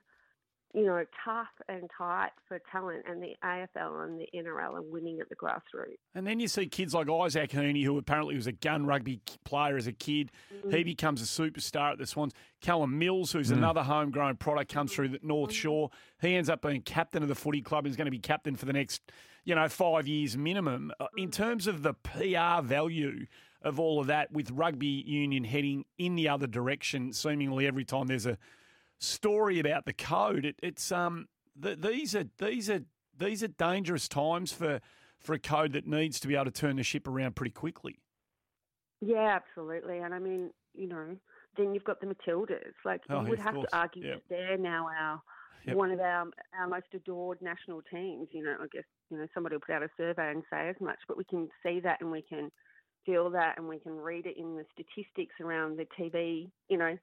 you know tough and tight for talent, and the AFL and the NRL are winning at the grassroots. And then you see kids like Isaac Heaney, who apparently was a gun rugby player as a kid. Mm. He becomes a superstar at the Swans. Callum Mills, who's mm. another homegrown product, comes through the North mm. Shore. He ends up being captain of the footy club and is going to be captain for the next, you know, five years minimum. Uh, In terms of the PR value of all of that, with rugby union heading in the other direction, seemingly every time there's a story about the code, it, it's um th- these are these are these are dangerous times for for a code that needs to be able to turn the ship around pretty quickly. Yeah, absolutely. And I mean, you know, then you've got the Matildas. Like Oh, you would have course. to argue Yep. that they're now our Yep. one of our our most adored national teams. You know, I guess you know somebody will put out a survey and say as much, but we can see that and we can feel that and we can read it in the statistics around the TV. You know.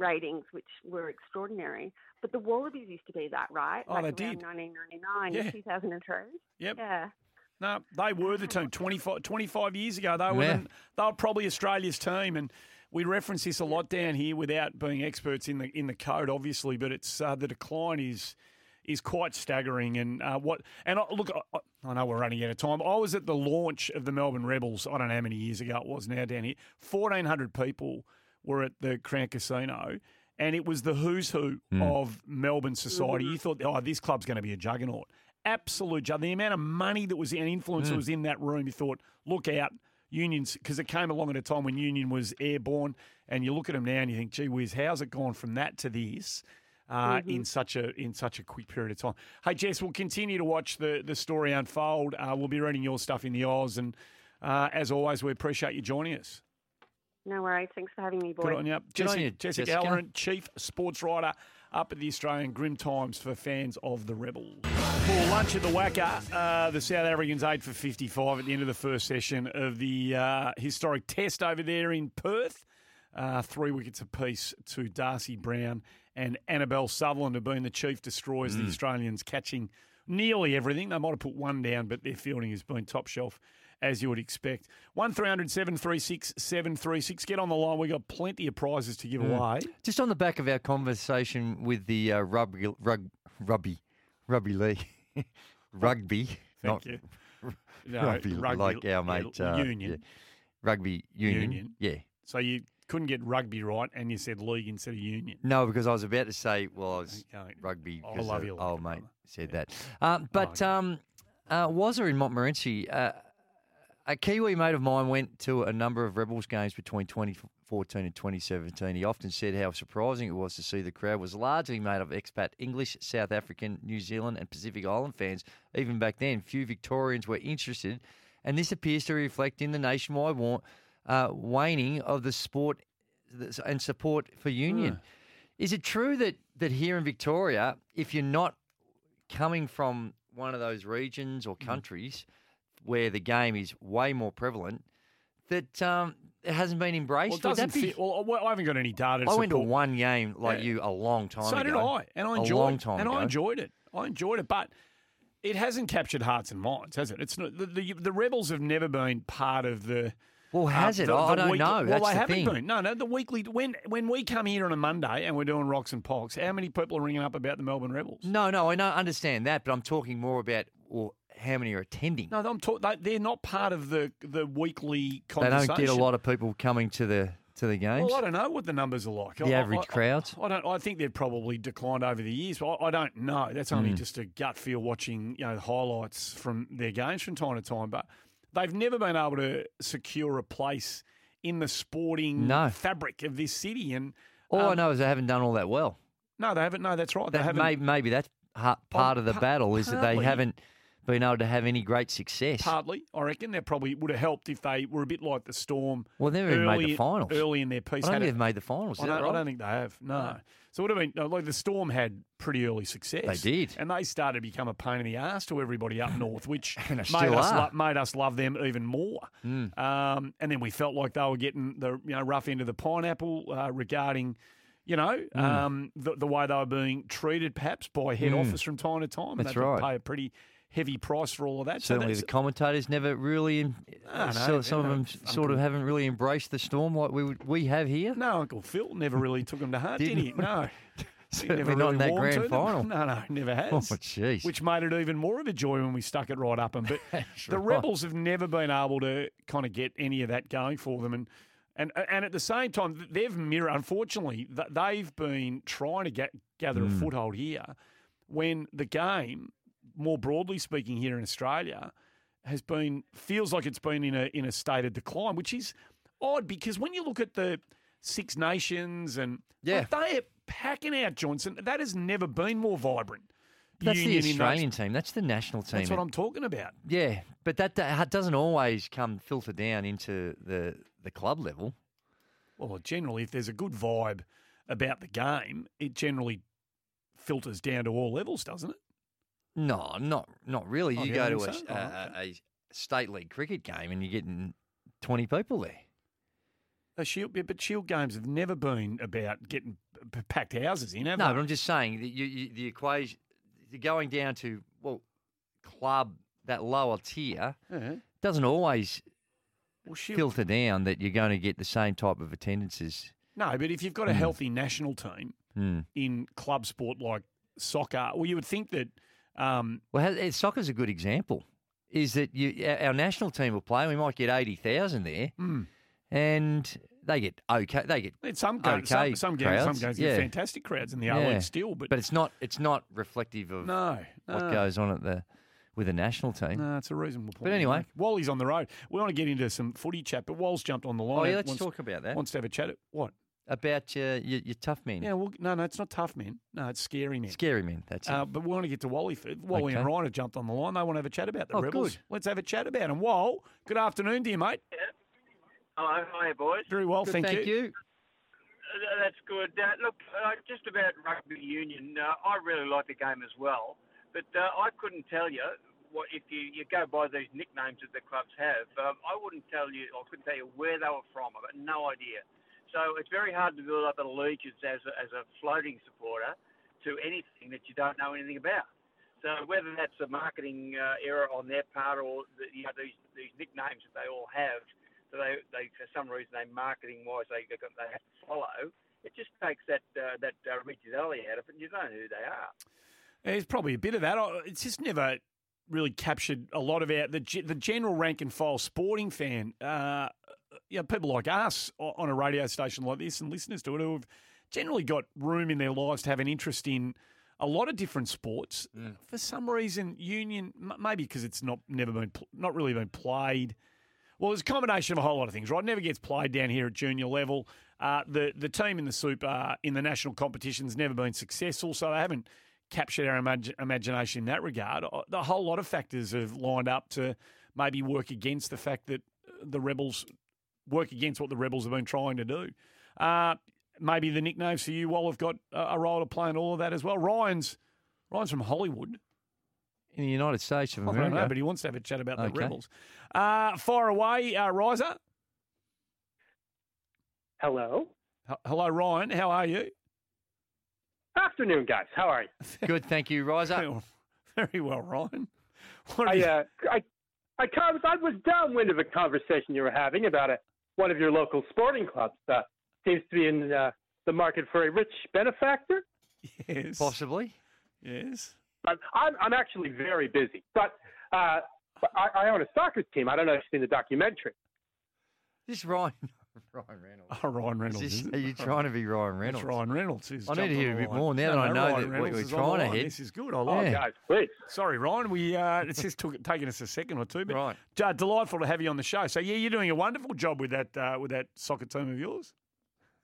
Ratings, which were extraordinary, but the Wallabies used to be that, right? Oh, like they around did. 1999, Yeah. 2003. Yep. Yeah. No, they were the team 25, 25 years ago. They were Yeah. the, they were probably Australia's team, and we reference this a lot down here without being experts in the in the code, obviously. But it's uh, the decline is is quite staggering. And uh, what and I, look, I, I know we're running out of time. I was at the launch of the Melbourne Rebels. I don't know how many years ago it was now down here. Fourteen hundred people were at the Crown Casino. And it was the who's who of Melbourne society. You thought, oh, this club's going to be a juggernaut. Absolute juggernaut. The amount of money that was and influence that was in that room, you thought, look out, unions, because it came along at a time when union was airborne. And you look at them now and you think, gee whiz, how's it gone from that to this? Uh, in such a in such a quick period of time. Hey Jess, we'll continue to watch the the story unfold. Uh, we'll be reading your stuff in the Oz, and uh, as always, we appreciate you joining us. No worries. Thanks for having me, boys. Good on you. Good Jessica, on you, Jessica, Jessica. Halloran, Chief Sports Writer up at the Australian Grim Times for fans of the Rebels. For lunch at the WACA, uh, the South Africans 8 for 55 at the end of the first session of the uh, historic test over there in Perth. Uh, three wickets apiece to Darcy Brown and Annabel Sutherland have been the chief destroyers. The Australians catching nearly everything. They might have put one down, but their fielding has been top shelf, as you would expect. 1300 736 736. Get on the line. We've got plenty of prizes to give away. Just on the back of our conversation with the uh, rugby, rug, rugby, rugby league, <laughs> rugby, Thank you. <laughs> No, rugby, rugby, like our yeah, mate uh, union. yeah. rugby union. Union. Yeah, So you couldn't get rugby right, and you said league instead of union. No, because I was about to say, well, I was Okay. rugby. I 'cause love you, Oh, mate, said that. Um, but um, uh, Wazza in Montmorency, uh, a Kiwi mate of mine went to a number of Rebels games between 2014 and 2017. He often said how surprising it was to see the crowd was largely made of expat English, South African, New Zealand, and Pacific Island fans. Even back then, few Victorians were interested, and this appears to reflect in the nationwide wa- uh, waning of the sport and support for union. Is it true that, that here in Victoria, if you're not coming from one of those regions Mm. or countries where the game is way more prevalent, that um, it hasn't been embraced? Well, it doesn't be- fit. Well, I haven't got any data. To I went to one game like Yeah. you a long time so ago. did I, and I a enjoyed long it. time and ago. I enjoyed it. I enjoyed it, but it hasn't captured hearts and minds, has it? It's not, the, the the rebels have never been part of the. Well, has uh, it? the- I the don't week- know. Well, That's they the haven't thing. been. No, no. The weekly when when we come here on a Monday and we're doing rocks and pogs, how many people are ringing up about the Melbourne Rebels? No, no, I know, understand that, but I'm talking more about how many are attending. No, I'm talk, they, they're not part of the the weekly conversation. they conversation. don't get a lot of people coming to the to the games. Well, I don't know what the numbers are like. The I- average I- I- crowds? I don't. I think they've probably declined over the years, but I, I don't know. That's only Mm. just a gut feel watching you know highlights from their games from time to time. But they've never been able to secure a place in the sporting No. fabric of this city. And All I um, know is they haven't done all that well. no, they haven't. No, that's right. They That haven't. may, maybe that's ha- part of the battle is that they partly. haven't been able to have any great success. Partly, I reckon that probably would have helped if they were a bit like the Storm. Well, they've even made the early- finals. early in their piece. I don't think they've made the finals. I don't, I don't think they have. No. So it would have been like the Storm had pretty early success. They did. and they started to become a pain in the ass to everybody up north, which <laughs> made us lo- made us love them even more. Mm. Um, and then we felt like they were getting the you know rough end of the pineapple uh, regarding. You know, Mm. um, the, the way they were being treated, perhaps by head Mm. office from time to time, and That's right. pay a pretty heavy price for all of that. Certainly, so the commentators never really, No, no, so, some no, of them sort of haven't really embraced the storm like we we have here. No, Uncle Phil never really took them to heart, did he? No. <laughs> Certainly never not really in that grand to them. final. <laughs> No, no, never has. Oh, jeez. Which made it even more of a joy when we stuck it right up them. But <laughs> the right. Rebels have never been able to kind of get any of that going for them. And and and at the same time, they've mirror. Unfortunately, they've been trying to get gather a Mm. foothold here when the game, more broadly speaking, here in Australia, has been feels like it's been in a in a state of decline, which is odd because when you look at the Six Nations and Yeah. like, they are packing out Johnson. That has never been more vibrant. That's the union those- Australian team. That's the national team. That's what I'm talking about. Yeah, but that, that doesn't always come filter down into the the club level. Well, generally, if there's a good vibe about the game, it generally filters down to all levels, doesn't it? No, not not really. Oh, you go to a, so? a, Oh, a, a state league cricket game and you're getting twenty people there. The shield, but shield games have never been about getting packed houses in, have No, they? but I'm just saying that you, you, the equation, going down to well, club that lower tier Yeah. doesn't always Well, filter down that you're going to get the same type of attendances. no, but if you've got a Hmm. healthy national team Hmm. in club sport like soccer, well, you would think that. Um, Well, eh, soccer's a good example. Is that you, our our national team will play? We might get eighty thousand there, Mm. and they get okay. They get some games, okay some, some games, some games yeah. get fantastic crowds in the A Yeah. League still, but, but it's not it's not reflective of no, what goes on at the with a national team. No, it's a reasonable point. But anyway. Wally's on the road. We want to get into some footy chat, but Wall's jumped on the line. Oh yeah, let's wants, talk about that. Wants to have a chat. At, what? About your, your your tough men, Yeah, well, no, no, it's not tough, men. No, it's scary, men. scary men. That's it. Uh, but we want to get to Wally. For, Wally and Ryan have jumped on the line. They want to have a chat about the Oh, Rebels. good. Let's have a chat about them. Wall, good afternoon to you, mate. Hello, hi boys. Very well, Good, thank, thank you. Uh, That's good. Uh, look, uh, just about rugby union, uh, I really like the game as well, but uh, I couldn't tell you what if you, you go by these nicknames that the clubs have. Um, I wouldn't tell you, I couldn't tell you where they were from. I've got no idea. So it's very hard to build up an allegiance as a, as a floating supporter to anything that you don't know anything about. So whether that's a marketing uh, error on their part or the, you know these these nicknames that they all have, that they, they for some reason they marketing wise they they have to follow. It just takes that uh, that uh, out of it, and you don't know who they are. There's probably a bit of that. Oh, It's just never really captured a lot of our the the general rank and file sporting fan. Uh, you know, people like us on a radio station like this and listeners to it who have generally got room in their lives to have an interest in a lot of different sports. For some reason, union maybe because it's not never been not really been played. Well, it's a combination of a whole lot of things, right? Never gets played down here at junior level. Uh, the the team in the super in the national competition's never been successful, so they haven't captured our imag- imagination in that regard. Uh, The whole lot of factors have lined up to maybe work against the fact that the rebels work against what the rebels have been trying to do. Uh, maybe the nicknames for you, Wall, have got a, a role to play in all of that as well. Ryan's Ryan's from Hollywood. In the United States of I don't America. know, but he wants to have a chat about the rebels. Uh, fire away, uh, Riser. Hello. H- Hello, Ryan. How are you? Afternoon, guys. How are you? <laughs> Good, thank you, Riser. Very well, Ryan. What I, you- uh, I, I, I was downwind of a conversation you were having about a, one of your local sporting clubs. Uh, seems to be in uh, the market for a rich benefactor. Yes. Possibly. Yes. I'm, I'm, I'm actually very busy, but, uh, but I, I own a soccer team. I don't know if you've seen the documentary. This is Ryan. <laughs> Ryan Reynolds. Oh, Ryan Reynolds. Is this- are you trying to be Ryan That's Reynolds? Ryan Reynolds. who's I need to hear a bit more now No, that I know Ryan that Reynolds we're is on the trying to line. hit. This is good. I like Yeah. it. Guys, please. Sorry, Ryan. We uh, it's just took, taken us a second or two, but Right. uh, delightful to have you on the show. So yeah, you're doing a wonderful job with that uh, with that soccer team of yours.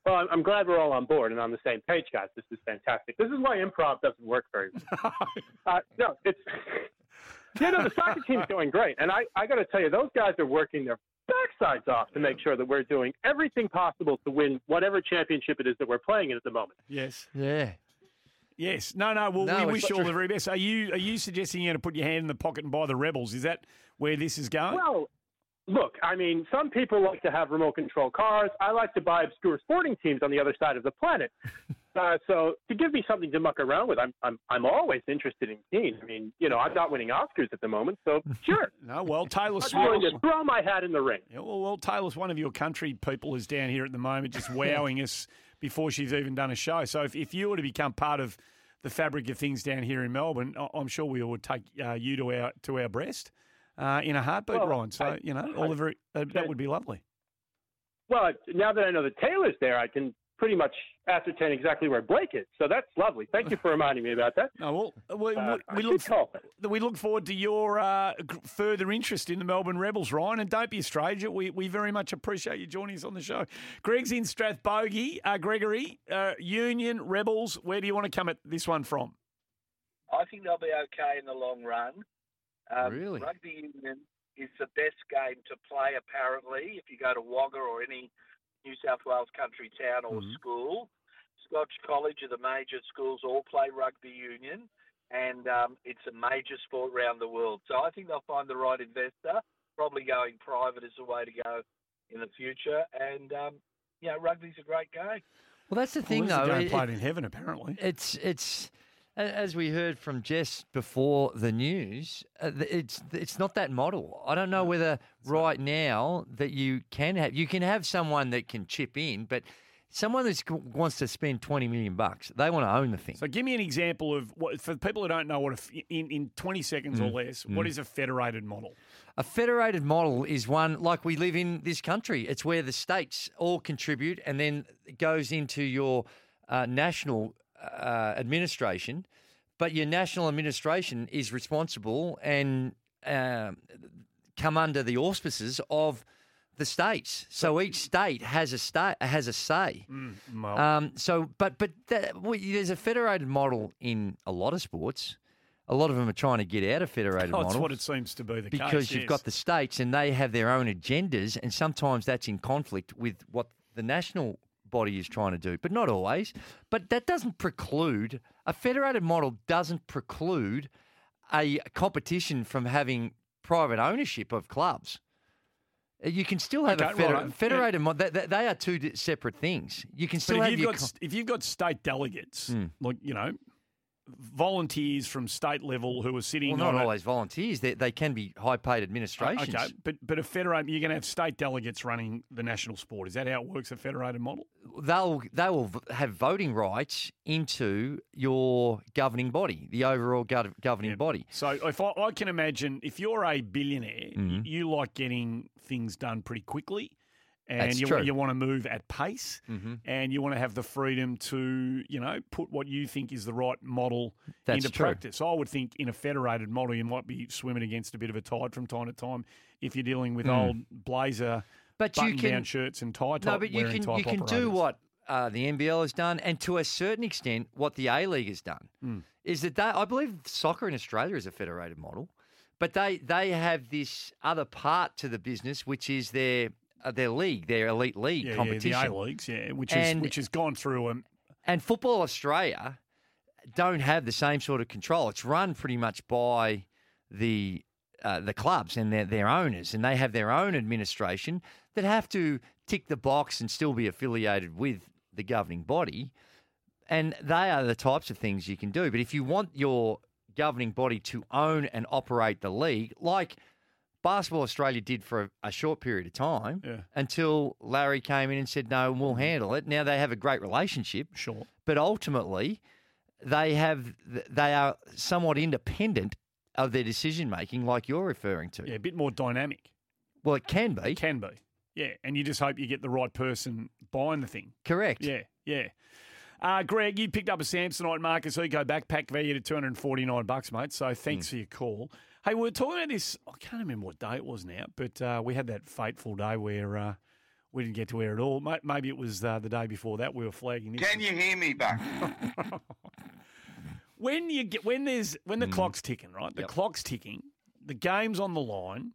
Well, I'm, I'm glad we're all on board and on the same page, guys. This is fantastic. This is why improv doesn't work very well. <laughs> uh, no, it's <laughs> you know the soccer team's going great, and I I got to tell you, those guys are working their backsides off to make sure that we're doing everything possible to win whatever championship it is that we're playing in at the moment. Yes. Yeah. Yes. No, no. Well, No, we wish you true. all the very best. Are you are you suggesting you're going to put your hand in the pocket and buy the rebels? Is that where this is going? Well, look, I mean, some people like to have remote control cars. I like to buy obscure sporting teams on the other side of the planet. Uh, so to give me something to muck around with, I'm I'm I'm always interested in keen. I mean, you know, I'm not winning Oscars at the moment, so <laughs> sure. no. Well, Taylor I'm willing to throw my hat in the ring. Yeah, well, well, Taylor's one of your country people is down here at the moment, just <laughs> wowing us before she's even done a show. So if, if you were to become part of the fabric of things down here in Melbourne, I- I'm sure we would take uh, you to our to our breast uh, in a heartbeat, Well, Ryan. So I- you know, all the very uh, that would be lovely. Well, now that I know that Taylor's there, I can pretty much ascertain exactly where Blake is. So that's lovely. Thank you for reminding me about that. <laughs> No, well, we, Uh, we, we look call. we look forward to your uh, further interest in the Melbourne Rebels, Ryan. And don't be a stranger. We, we very much appreciate you joining us on the show. Greg's in Strathbogie. Uh, Gregory, uh, Union Rebels. Where do you want to come at this one from? I think they'll be okay in the long run. Um, Really? Rugby union is the best game to play, apparently, if you go to Wagga or any New South Wales country town or Mm-hmm. school. Scotch College are the major schools all play rugby union, and um, it's a major sport around the world. So I think they'll find the right investor. Probably going private is the way to go in the future. And um, yeah, rugby's a great game. Well, that's the thing, well, though. This is a game It- in heaven, apparently. It's it's a- as we heard from Jess before the news. Uh, it's it's not that model. I don't know whether right now that you can have you can have someone that can chip in, but someone that wants to spend twenty million bucks, they want to own the thing. So give me an example of what for people who don't know what a in in 20 seconds or Mm, less. What mm. is a federated model? A federated model is one like we live in this country. It's where the states all contribute and then it goes into your uh, national uh, administration. But your national administration is responsible and um, come under the auspices of the states. So each state has a state has a say. well- Um, so, but but that, well, there's a federated model in a lot of sports. A lot of them are trying to get out of federated Oh, <laughs> that's models what it seems to be the because case. you've yes. got the states and they have their own agendas, and sometimes that's in conflict with what the national body is trying to do, but not always. But that doesn't preclude a federated model doesn't preclude a competition from having private ownership of clubs. Uh, You can still have a Okay, feder- righto. Yeah. federated model. They, they- are two separate things. You can still But if have you've got co- if you've got state delegates, Hmm. like you know, volunteers from state level who are sitting well, not on always volunteers. They, they can be high paid administrations. Okay, but but a federate, you're going to have state delegates running the national sport. Is that how it works? A federated model? they'll they will have voting rights into your governing body, the overall gov- governing body. So if I, I can imagine, if you're a billionaire, Mhm. you like getting things done pretty quickly, And That's you, true. you want to move at pace Mhm. and you want to have the freedom to, you know, put what you think is the right model That's into true. practice. I would think in a federated model, you might be swimming against a bit of a tide from time to time if you're dealing with Mm. old blazer, But you can- down shirts and tie type No, but you can type you can do what uh, the NBL has done, and to a certain extent, what the A League has done Mm. is that they, I believe soccer in Australia is a federated model, but they they have this other part to the business, which is their their league, their elite league yeah, competition. Yeah, the A leagues, yeah, which is which has gone through um, And Football Australia don't have the same sort of control. It's run pretty much by the uh, the clubs and their, their owners, and they have their own administration that have to tick the box and still be affiliated with the governing body. And they are the types of things you can do. But if you want your governing body to own and operate the league, like Basketball Australia did for a, a short period of time Yeah. until Larry came in and said, no, we'll mm-hmm. handle it. Now they have a great relationship. Sure. But ultimately, they have they are somewhat independent of their decision making, like you're referring to. yeah, a bit more dynamic. Well, it can be. Can be. Yeah, and you just hope you get the right person buying the thing. Correct. Yeah, yeah. Uh, Greg, you picked up a Samsonite Marcus Eco backpack valued to 249 bucks, mate. So thanks for your call. Hey, we were talking about this. I can't remember what day it was now, but uh, we had that fateful day where uh, we didn't get to air at all. Maybe it was uh, the day before that we were flagging this. Can you hear me, Buck? <laughs> when you get when there's when the clock's ticking, right? The clock's ticking, the game's on the line.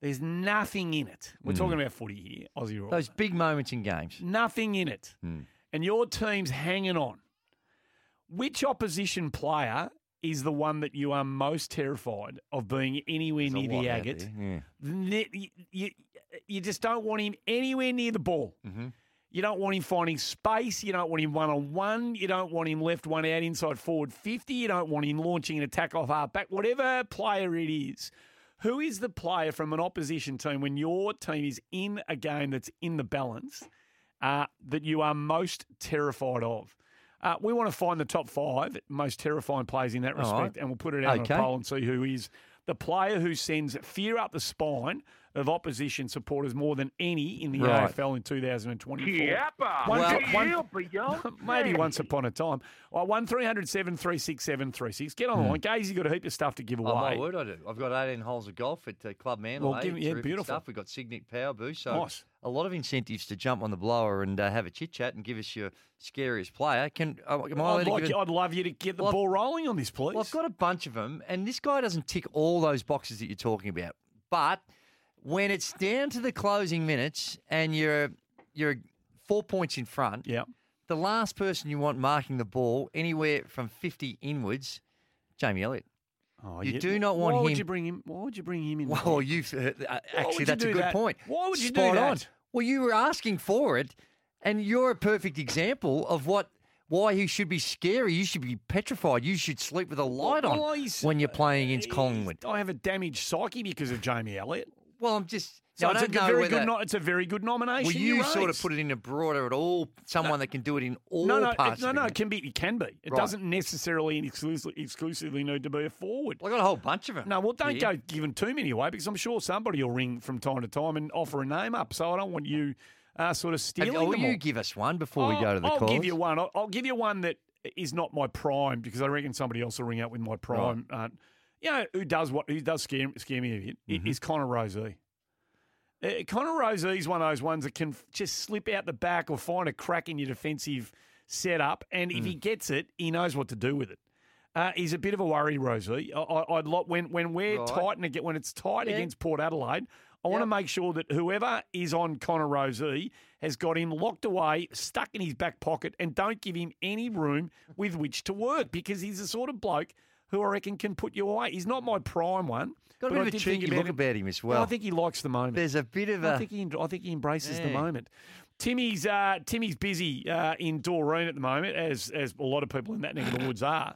There's nothing in it. We're Mm. talking about footy here, Aussie rules. Those big moments in games. Nothing in it. Mm. And your team's hanging on. Which opposition player is the one that you are most terrified of being anywhere There's near the agate? Ne- You, you, you just don't want him anywhere near the ball. Mhm. You don't want him finding space. You don't want him one on one. You don't want him left one out inside forward 50. You don't want him launching an attack off half back. Whatever player it is, who is the player from an opposition team when your team is in a game that's in the balance uh, that you are most terrified of? Uh, we want to find the top five most terrifying players in that respect, right. and we'll put it out Okay. on a poll and see who is the player who sends fear up the spine of opposition supporters more than any in the Right. AFL in 2024. Yeppa. One- Well- one- Yield <laughs> maybe once upon a time. Well, one 736 Get on the line. Gazy got a heap of stuff to give away. Hmm. Oh, my word, I do. I've got 18 holes of golf at uh, Club Mandalay. Well, give yeah, beautiful. Stuff. We've got Cygnett Power Boost. So Nice. a lot of incentives to jump on the blower and uh, have a chit chat and give us your scariest player. Can uh, am I I'd, like give you, it- I'd love you to get the Well, ball rolling on this, please. Well, I've got a bunch of them, and this guy doesn't tick all those boxes that you're talking about. But when it's down to the closing minutes and you're you're four points in front, yeah. the last person you want marking the ball anywhere from 50 inwards, Jamie Elliott. Oh, you yeah. do not want Why him. would you bring him? Why would you bring him in? Well, you've uh, uh, actually you that's a good that? point. Why would you do Spot that? on. Well, you were asking for it, and you're a perfect example of what why he should be scary. You should be petrified. You should sleep with a light Well, on when you're playing against Collingwood. I have a damaged psyche because of Jamie Elliott. Well, I'm just. So now, it's, a don't good- know very whether, good. No, it's a very good nomination. Well, you you sort of put it in a broader at all. Someone that can do it in all no, no, parts. it, no, no. It can be. It can be. It Right. doesn't necessarily and exclusively, exclusively need to be a forward. Well, I got a whole bunch of them. No, well, don't here. go giving too many away because I'm sure somebody will ring from time to time and offer a name up. So I don't want you uh, sort of stealing oh, them you all. give us one before we I'll- go to the I'll calls. give you one. I'll, I'll give you one that is not my prime because I reckon somebody else will ring out with my prime. Uh, you know who does what? Who does scare, scare me a bit? Mm-hmm. Is Connor Rozee. Uh, Connor Rozee is one of those ones that can f- just slip out the back or find a crack in your defensive setup, and if Mm. he gets it, he knows what to do with it. Uh, he's a bit of a worry, Rozee. I, I, I'd lot when when we're Right. tight and get when it's tight Yeah. against Port Adelaide. I want to make sure that whoever is on Connor Rozee has got him locked away, stuck in his back pocket, and don't give him any room with which to work because he's the sort of bloke who I reckon can put you away. He's not my prime one. Got a but bit I of a did think cheeky look about him as well. I think he likes the moment. There's a bit of a. I think he, I think he embraces the moment. Timmy's uh, Timmy's busy uh, in Doreen at the moment, as as a lot of people in that neck of the woods are.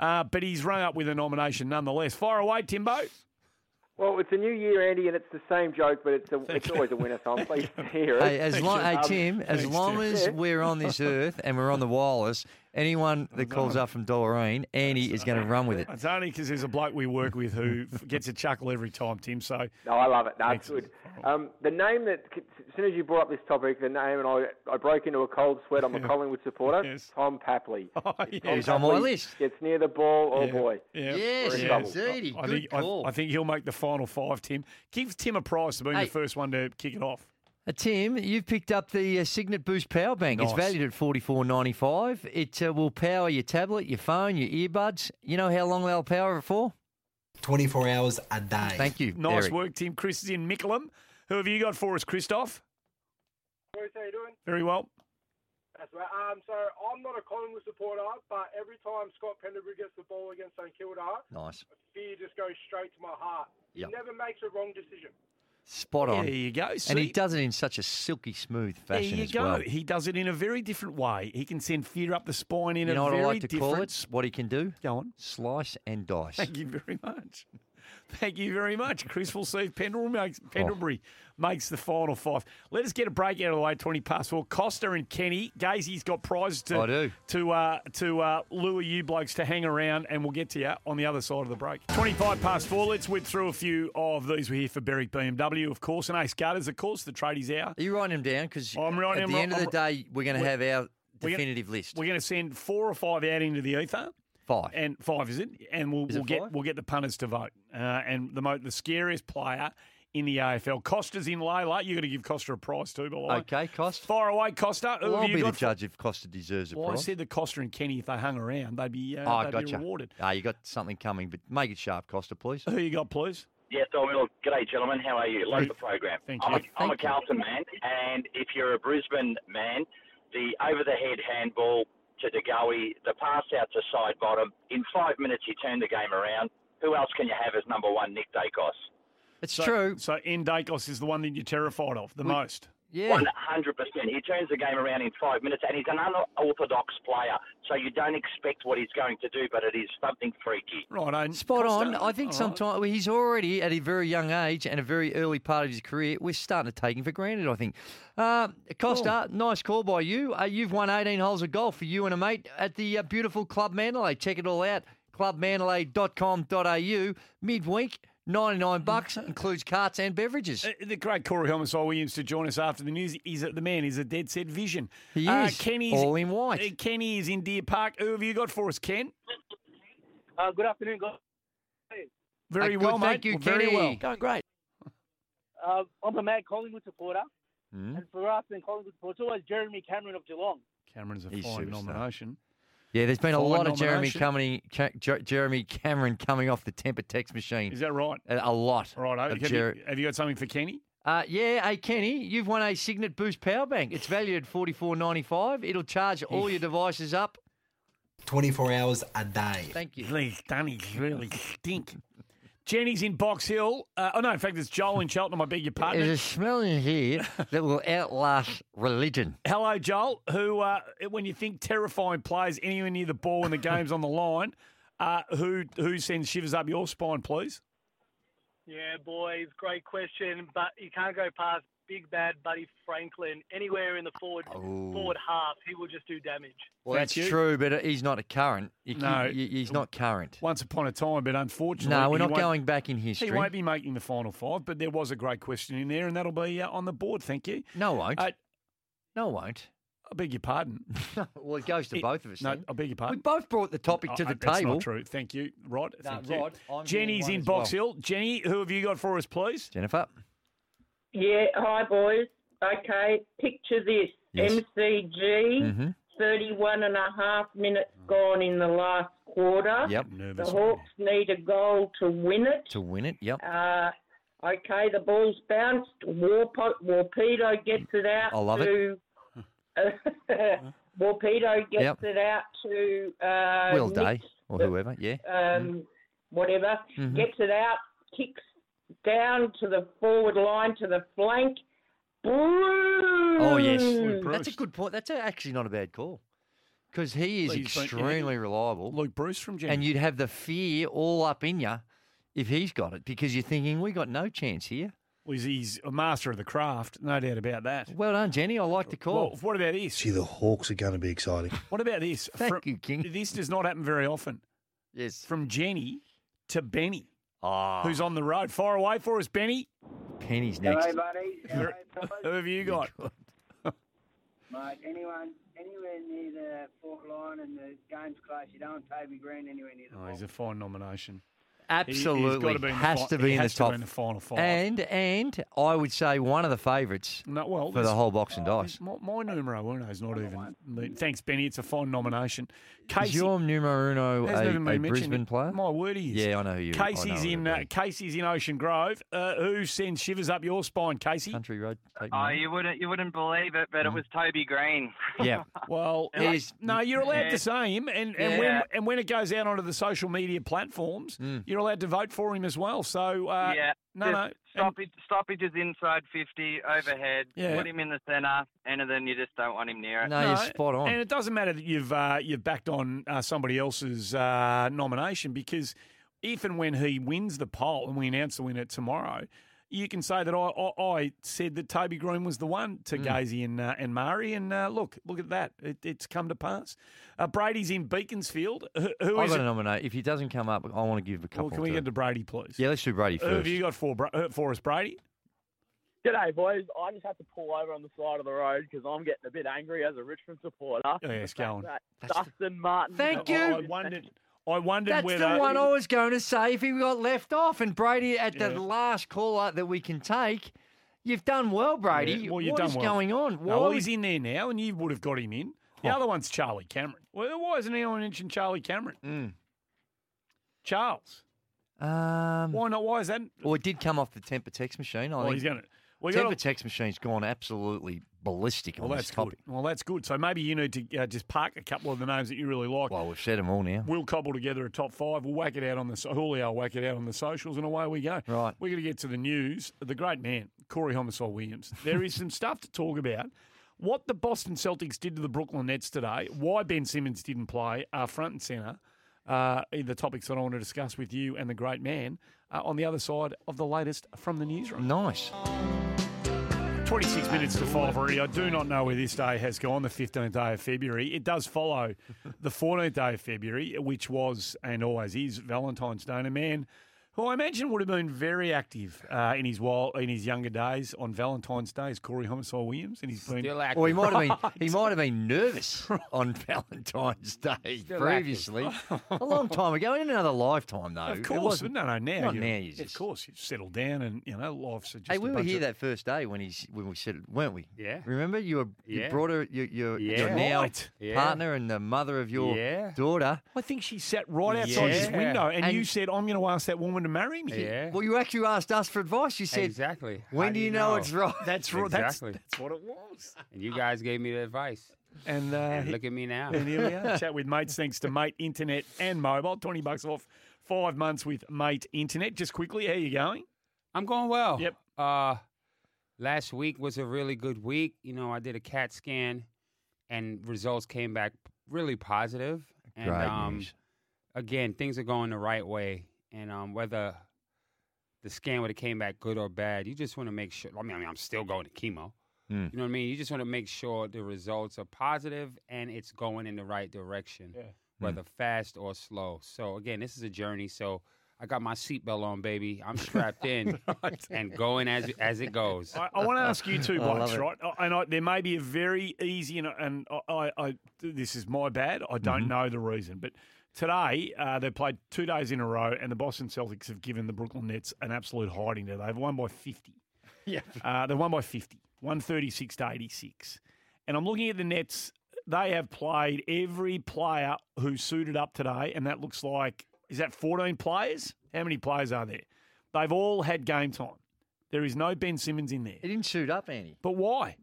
Uh, but he's rung up with a nomination nonetheless. Fire away, Timbo. Well, it's a new year, Andy, and it's the same joke, but it's a, it's always a winner, so I'm pleased to hear it. Hey, as long, hey Tim, as thanks, long Tim. as Yeah. we're on this <laughs> earth and we're on the wireless, Anyone that calls up from Doreen, Annie is going to run with it. It's only because there's a bloke we work with who gets a chuckle every time, Tim. So No, I love it. No, it's good. Um, the name that, as soon as you brought up this topic, the name, and I, I broke into a cold sweat. I'm a <laughs> Collingwood supporter. yes. Tom Papley. <laughs> Oh, Tom yeah. He's on my list. Gets near the ball, oh Yeah. boy. Yeah. Yes, We're in Yeah. trouble. indeed. I Good think I, call. I think he'll make the final five. Tim, give Tim a prize for being Hey. the first one to kick it off. Uh, Tim, you've picked up the uh, Cygnett Boost Power Bank. It's valued at forty four ninety five. It uh, will power your tablet, your phone, your earbuds. You know how long they'll power it for? 24 hours a day. Thank you. Nice Eric. work, Tim. Chris is in Mickleham. Who have you got for us, Christoph? Bruce, how you doing? Very well. That's right. Um, so I'm not a Collingwood supporter, but every time Scott Pendlebury gets the ball against St Kilda, Nice. fear just goes straight to my heart. He never makes a wrong decision. Spot on. There you go. And he does it in such a silky smooth fashion. There you go. well. He does it in a very different way. He can send fear up the spine in you a know what very I like to different. call it? What he can do? Go on. Slice and dice. Thank you very much. Thank you very much. Chris will see if Pendlebury Oh. makes, Pendlebury makes the final five. Let us get a break out of the way, 20 past four. Costa and Kenny. Gazy's got prizes to, I do. to, uh, to uh, lure you blokes to hang around, and we'll get to you on the other side of the break. 25 past four. Let's whip through a few of these. We're here for Berwick BMW, of course, and Ace Gutters, of course, the tradies hour. Are you writing them down? Because I'm writing at the end of the day, we're going to have our we're gonna- definitive list. We're going to send four or five out into the ether. Five. And five is it? And we'll, we'll get five? we'll get the punters to vote. Uh, and the mo- the scariest player in the AFL, Costa's in Layla. You got to give Costa a prize too, by the way. Okay, Costa. Fire away, Costa. Who Well, I'll you be the got for- judge if Costa deserves a Well, I said that Costa and Kenny, if they hung around, they'd be uh, oh, they'd gotcha. be rewarded. Ah, you got something coming, but make it sharp, Costa, please. Who you got, please? Yes, I will. G'day, gentlemen. How are you? Love the program. Thank I'm, you. a, I'm a Thank you. Carlton man, and if you're a Brisbane man, the over-the-head handball to DeGoey, the pass out to side bottom, in five minutes he turned the game around. Who else can you have as number one? Nick Daicos. It's so, true. So N Daicos is the one that you're terrified of the most. One hundred percent. He turns the game around in five minutes, and he's an unorthodox player. So you don't expect what he's going to do, but it is something freaky. Right, Spot on. I think sometimes he's already at a very young age and a very early part of his career. We're starting to take him for granted. I think. Uh, Costa, nice call by you. Uh, you've won 18 holes of golf for you and a mate at the uh, beautiful Club Mandalay. Check it all out. Clubmandalay.com.au. Midweek. 99 bucks includes carts and beverages. Uh, the great Corey Homicide Williams to join us after the news. He's the man. He's a dead set vision. He Uh, is, Kenny's all in white. uh, Kenny is in Deer Park. Who have you got for us, Ken? Uh, good afternoon, guys. Very Uh, well, good, mate. thank you, Well, very Kenny. well. Going great. Uh, I'm a mad Collingwood supporter, Hmm? and for us in Collingwood supporters, it's always Jeremy Cameron of Geelong. Cameron's a He's fine superstar. nomination. Yeah, there's been a Fine lot of Jeremy coming, Jeremy Cameron coming off the temper text machine. Is that right? A, a lot. Right. Have, Jer- you, have you got something for Kenny? Uh, yeah, hey Kenny, you've won a Cygnett Boost power bank. It's valued at forty four ninety five. It'll charge all your devices up. 24 hours a day. Thank you. These dunnies really stink. Jenny's in Box Hill. Uh, oh no, in fact, it's Joel in Cheltenham. I beg your pardon. There's a smell in here that will outlast religion. Hello, Joel. Who, uh, when you think terrifying players anywhere near the ball when the game's on the line, uh, who who sends shivers up your spine, please? Yeah, boys, great question, but you can't go past Big Bad Buddy Franklin anywhere in the forward Oh. forward half. He will just do damage. Well, that's true, but he's not a current. You, No. you- you- he's not current. Once upon a time, but unfortunately, No, we're not going back in history. He won't be making the final five, but there was a great question in there, and that'll be uh, on the board. Thank you. No, won't. Uh, no, won't. I beg your pardon. <laughs> well, it goes to It- both of us. No, then. I beg your pardon. We both brought the topic to the that's table. not true. Thank you, Rod. No, Thank you. Rod, I'm Jenny's in Box well. Hill. Jenny, who have you got for us, please? Jennifer. Yeah, hi boys. Okay, picture this. Yes. MCG, Mhm. 31 and a half minutes gone in the last quarter. Yep. nervous. The Hawks need a goal to win it. To win it, yep. Uh, okay, the ball's bounced. Warpo- Worpedo gets it out I love it. to... <laughs> Worpedo gets Yep. it out to... Uh, Will Day or whoever, yeah. um, whatever, Mhm. gets it out, kicks down to the forward line to the flank. Breust! Oh yes, that's a good point. That's actually not a bad call because he is Well, he's extremely reliable. Luke Breust from Jenny. and you'd have the fear all up in you if he's got it because you're thinking we got no chance here. was he's a master of the craft, no doubt about that. Well done, Jenny. I like the call. Well, what about this? Gee, the Hawks are going to be exciting. <laughs> What about this? Thank you, King. This does not happen very often. Yes. From Jenny to Benny, Ah, who's on the road. Far away for us, Benny. Penny's Hello, next. buddy. <laughs> Who Hello, fellas. who have you got? <laughs> Mate, anyone, anywhere near the Fort line and the game's close, you don't want Toby Greene anywhere near the Oh, he's a fine nomination. Absolutely. He, has to be in the has to be in the top. in the final five. And and I would say one of the favourites No, well, for the whole box and dice. My, my numero uno is not even. Thanks, Benny. It's a fine nomination. Is your numero uno a, a. Brisbane player? My word, he is. Yeah, I know who you. Casey's know in. Uh, Casey's in Ocean Grove. Uh, who sends shivers up your spine, Casey? Country Road. Oh, you wouldn't you wouldn't believe it, but it was Toby Greene. <laughs> Yeah. Well, Yeah. uh, no, you're allowed Yeah. to say him, and, and when and when it goes out onto the social media platforms, Mm. you're allowed to vote for him as well. So uh, yeah. no, just no, and- Stoppage, stoppage is inside 50, overhead. Yeah. Put him in the centre, and then you just don't want him near it. No, no you're spot on. And it doesn't matter that you've uh, you've backed on uh, somebody else's uh, nomination because if and when he wins the poll and we announce the winner tomorrow, you can say that I, I, I said that Toby Greene was the one to Mm. Gazy and uh, and Murray, and uh, look look at that, it, it's come to pass. Uh, Brady's in Beaconsfield. Who, who I've is got it? to nominate. If he doesn't come up, I want to give a couple. Well, can we to get to Brady, please? Yeah, let's do Brady Who have you got for uh, for us, Brady? G'day, boys. I just had to pull over on the side of the road because I'm getting a bit angry as a Richmond supporter. Oh, yeah, it's The going. that Dustin Martin. Thank you. I wondered. I wondered That's whether the one I was going to say. If he got left off, and Brady at the last caller that we can take, you've done well, Brady. Yeah, well, you've What done is well. going on? Why No, well, would- he's in there now, and you would have got him in. The other one's Charlie Cameron. Well, why isn't anyone mentioned Charlie Cameron? Charles. Um, Why not? Why is that? Well, it did come off the temper text machine. I Well, think he's gonna- we temper gotta- text machine's gone absolutely ballistic Well, on that's this topic. good. Well, that's good. So maybe you need to uh, just park a couple of the names that you really like. Well, we've said them all now. We'll cobble together a top five. We'll whack it out on the Julio. Whack it out on the socials, and away we go. Right. We're going to get to the news. The great man, Corey Homicide Williams. There is some stuff to talk about. What the Boston Celtics did to the Brooklyn Nets today. Why Ben Simmons didn't play. Are front and centre. Uh, the topics that I want to discuss with you and the great man uh, on the other side of the latest from the newsroom. Nice. 26 minutes to five already. I do not know where this day has gone, the 15th day of February. It does follow the 14th day of February, which was and always is Valentine's Day. And a man who I imagine would have been very active uh, in his while in his younger days on Valentine's Day is Corey Homicide Williams. And he's been Still Well, he might have been he might have been nervous on Valentine's Day Still previously, a long time ago, in another lifetime though. Of course, wasn't- no, no, now not now. You Of course, you've settled down, and you know life's just. hey, a we were here of- that first day when he's when we said weren't we? Yeah. Remember you were you Yeah. brought her your your, your now Right. Yeah. partner and the mother of your Yeah. daughter. I think she sat right outside his window, and, And- you said, "I'm going to ask that woman to marry me." Yeah. Well, you actually asked us for advice. You said Exactly. When do you know, it's right? <laughs> That's right. Exactly. that's what it was. And you guys gave me the advice. And, uh, look at me now. And here we are. <laughs> Chat with mates thanks to Mate Internet and Mobile. 20 bucks off five months with Mate Internet. Just quickly, how you going? I'm going well. Yep. Uh, last week was a really good week. You know, I did a CAT scan, and results came back really positive. And Great um, news. again, things are going the right way. And um, whether the scan would have came back good or bad, you just want to make sure. I mean, I mean, I'm still going to chemo. Mm. You know what I mean? You just want to make sure the results are positive and it's going in the right direction, Yeah. whether fast or slow. So again, this is a journey. So I got my seatbelt on, baby. I'm strapped in <laughs> and going as as it goes. I, I want to ask you two <laughs> I love blokes, right? And I, there may be a very easy, and, and I, I, this is my bad. I don't Mm-hmm. know the reason, but today uh, they played two days in a row, and the Boston Celtics have given the Brooklyn Nets an absolute hiding. There, they've won by fifty. <laughs> Yeah. Uh, they won by 50, 136 to 86. And I'm looking at the Nets. They have played every player who suited up today, and that looks like, is that 14 players? How many players are there? They've all had game time. There is no Ben Simmons in there. He didn't suit up, Andy. But why?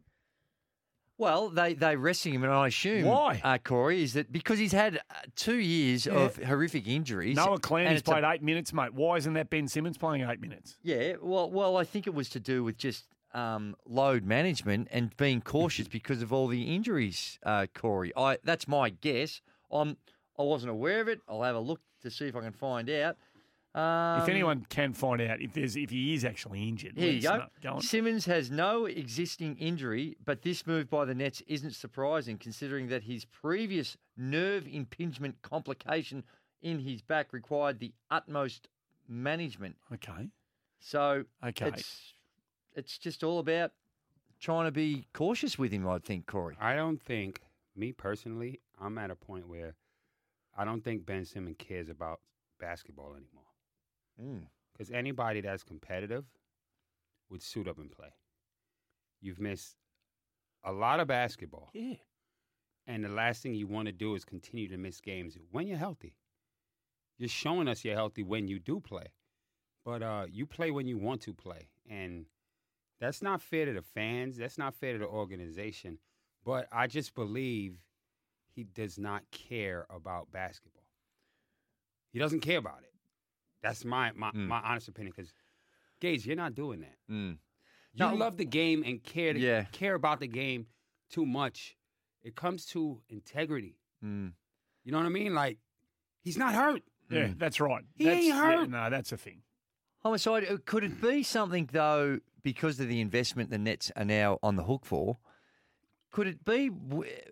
Well, they they resting him, and I assume Why? uh, Corey is that because he's had uh, two years Yeah. of horrific injuries. Noah Clowney's it's a- played eight minutes, mate. Why isn't that Ben Simmons playing eight minutes? Yeah, well, well, I think it was to do with just um, load management and being cautious <laughs> because of all the injuries, uh, Corey. I that's my guess. I'm I wasn't aware of it. I'll have a look to see if I can find out. Um, if anyone can find out if there's if he is actually injured, Here you go. Go. Simmons has no existing injury, but this move by the Nets isn't surprising considering that his previous nerve impingement complication in his back required the utmost management. Okay. So Okay. it's it's just all about trying to be cautious with him, I think, Corey. I don't think, me personally, I'm at a point where I don't think Ben Simmons cares about basketball anymore. Mm. Because anybody that's competitive would suit up and play. You've missed a lot of basketball. Yeah. And the last thing you want to do is continue to miss games when you're healthy. You're showing us you're healthy when you do play. But uh, you play when you want to play. And that's not fair to the fans. That's not fair to the organization. But I just believe he does not care about basketball. He doesn't care about it. That's my my, my honest opinion. Because, Gage, you're not doing that. Mm. You No. love the game and care to, Yeah. care about the game too much. It comes to integrity. Mm. You know what I mean? Like he's not hurt. Yeah, that's right. He that's, ain't yeah, hurt. no, that's a thing. Homicide, uh, could it be something, though, because of the investment the Nets are now on the hook for? Could it be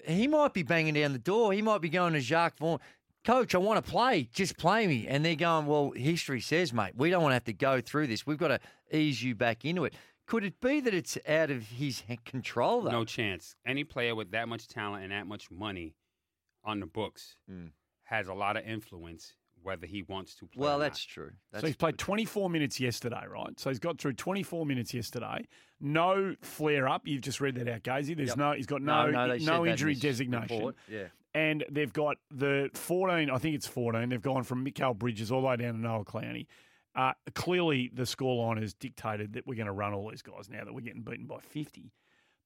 he might be banging down the door? He might be going to Jacque Vaughn, Coach, I want to play. Just play me. And they're going, Well, history says, mate, we don't want to have to go through this. We've got to ease you back into it. Could it be that it's out of his h- control, though? No chance. Any player with that much talent and that much money on the books Mm. has a lot of influence whether he wants to play. Well, or that's not. true. so he's played 24 minutes yesterday, right? So he's got through 24 minutes yesterday. No flare up. You've just read that out, Gazy. There's Yep. no. He's got No, no no, they said in injury designation. report, yeah. And they've got the 14. I think it's 14. They've gone from Mikal Bridges all the way down to Noah Clowney. Uh, clearly, the scoreline has dictated that we're going to run all these guys now that we're getting beaten by 50.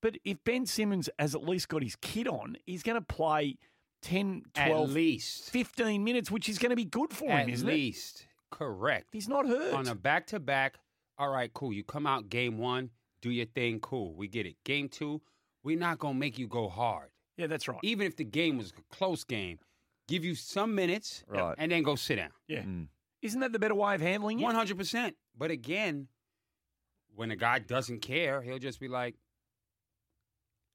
But if Ben Simmons has at least got his kit on, he's going to play 10, At 12, least 15 minutes, which is going to be good for At him, isn't least. Correct. He's not hurt. On a back to back, all right, cool. You come out game one, do your thing, cool. We get it. Game two, we're not going to make you go hard. It? Yeah, that's right. Even if the game was a close game, give you some minutes Right. and then go sit down. Yeah. Mm. Isn't that the better way of handling it? 100%. But again, when a guy doesn't care, he'll just be like,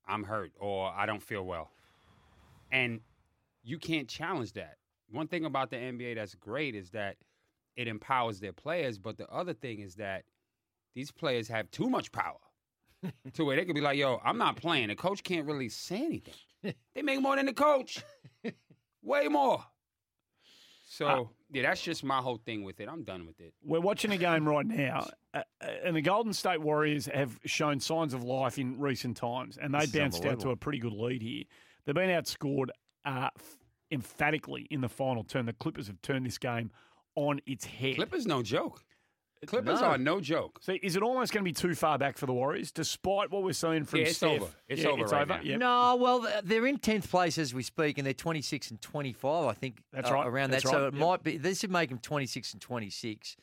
I'm hurt or I don't feel well. And you can't challenge that. One thing about the NBA that's great is that it empowers their players, but the other thing is that these players have too much power <laughs> to where they could be like, yo, I'm not playing. The coach can't really say anything. They make more than the coach. <laughs> Way more. So, yeah, that's just my whole thing with it. I'm done with it. We're watching a game right now, uh, uh, and the Golden State Warriors have shown signs of life in recent times, and they This bounced out to a pretty good lead here. They've been outscored uh, emphatically in the final turn. The Clippers have turned this game on its head. Clippers no joke. Clippers No. are no joke. See, is it almost going to be too far back for the Warriors, despite what we're seeing from Yeah, it's Steph? over. It's Yeah, over It's right over. now. Yep. No, well, they're in tenth place as we speak, and they're twenty six and twenty five. I think That's uh, right. around That's that. So it Yep. might be. This would make them twenty six and twenty six.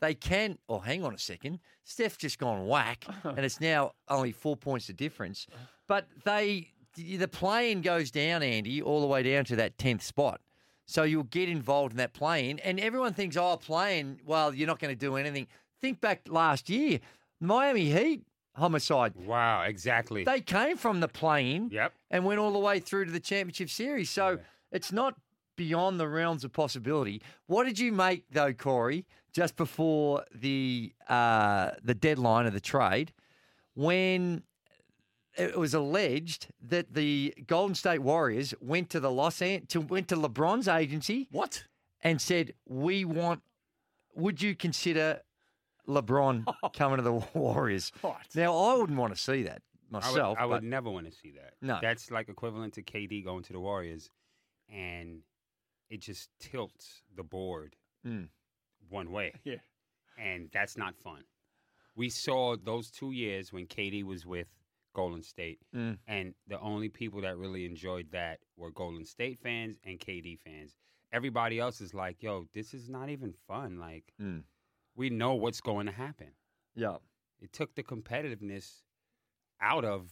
They can. Oh, hang on a second. Steph just gone whack, <laughs> and it's now only four points of difference. But they, the plane goes down, Andy, all the way down to that tenth spot. So you'll get involved in that plane, and everyone thinks, oh, playing. Well, you're not going to do anything. Think back last year, Miami Heat homicide. Wow, exactly. They came from the plane Yep. and went all the way through to the championship series. So it's not beyond the realms of possibility. What did you make though, Corey, just before the uh, the deadline of the trade, when it was alleged that the Golden State Warriors went to the Los An- to went to LeBron's agency, what, and said, "We want." Would you consider LeBron <laughs> coming to the Warriors? Now, I wouldn't want to see that myself. I would, I would never want to see that. No. That's like equivalent to KD going to the Warriors, and it just tilts the board Mm. one way. <laughs> Yeah. And that's not fun. We saw those two years when KD was with Golden State, Mm. and the only people that really enjoyed that were Golden State fans and KD fans. Everybody else is like, yo, this is not even fun. Like, Mm. we know what's going to happen. Yeah. It took the competitiveness out of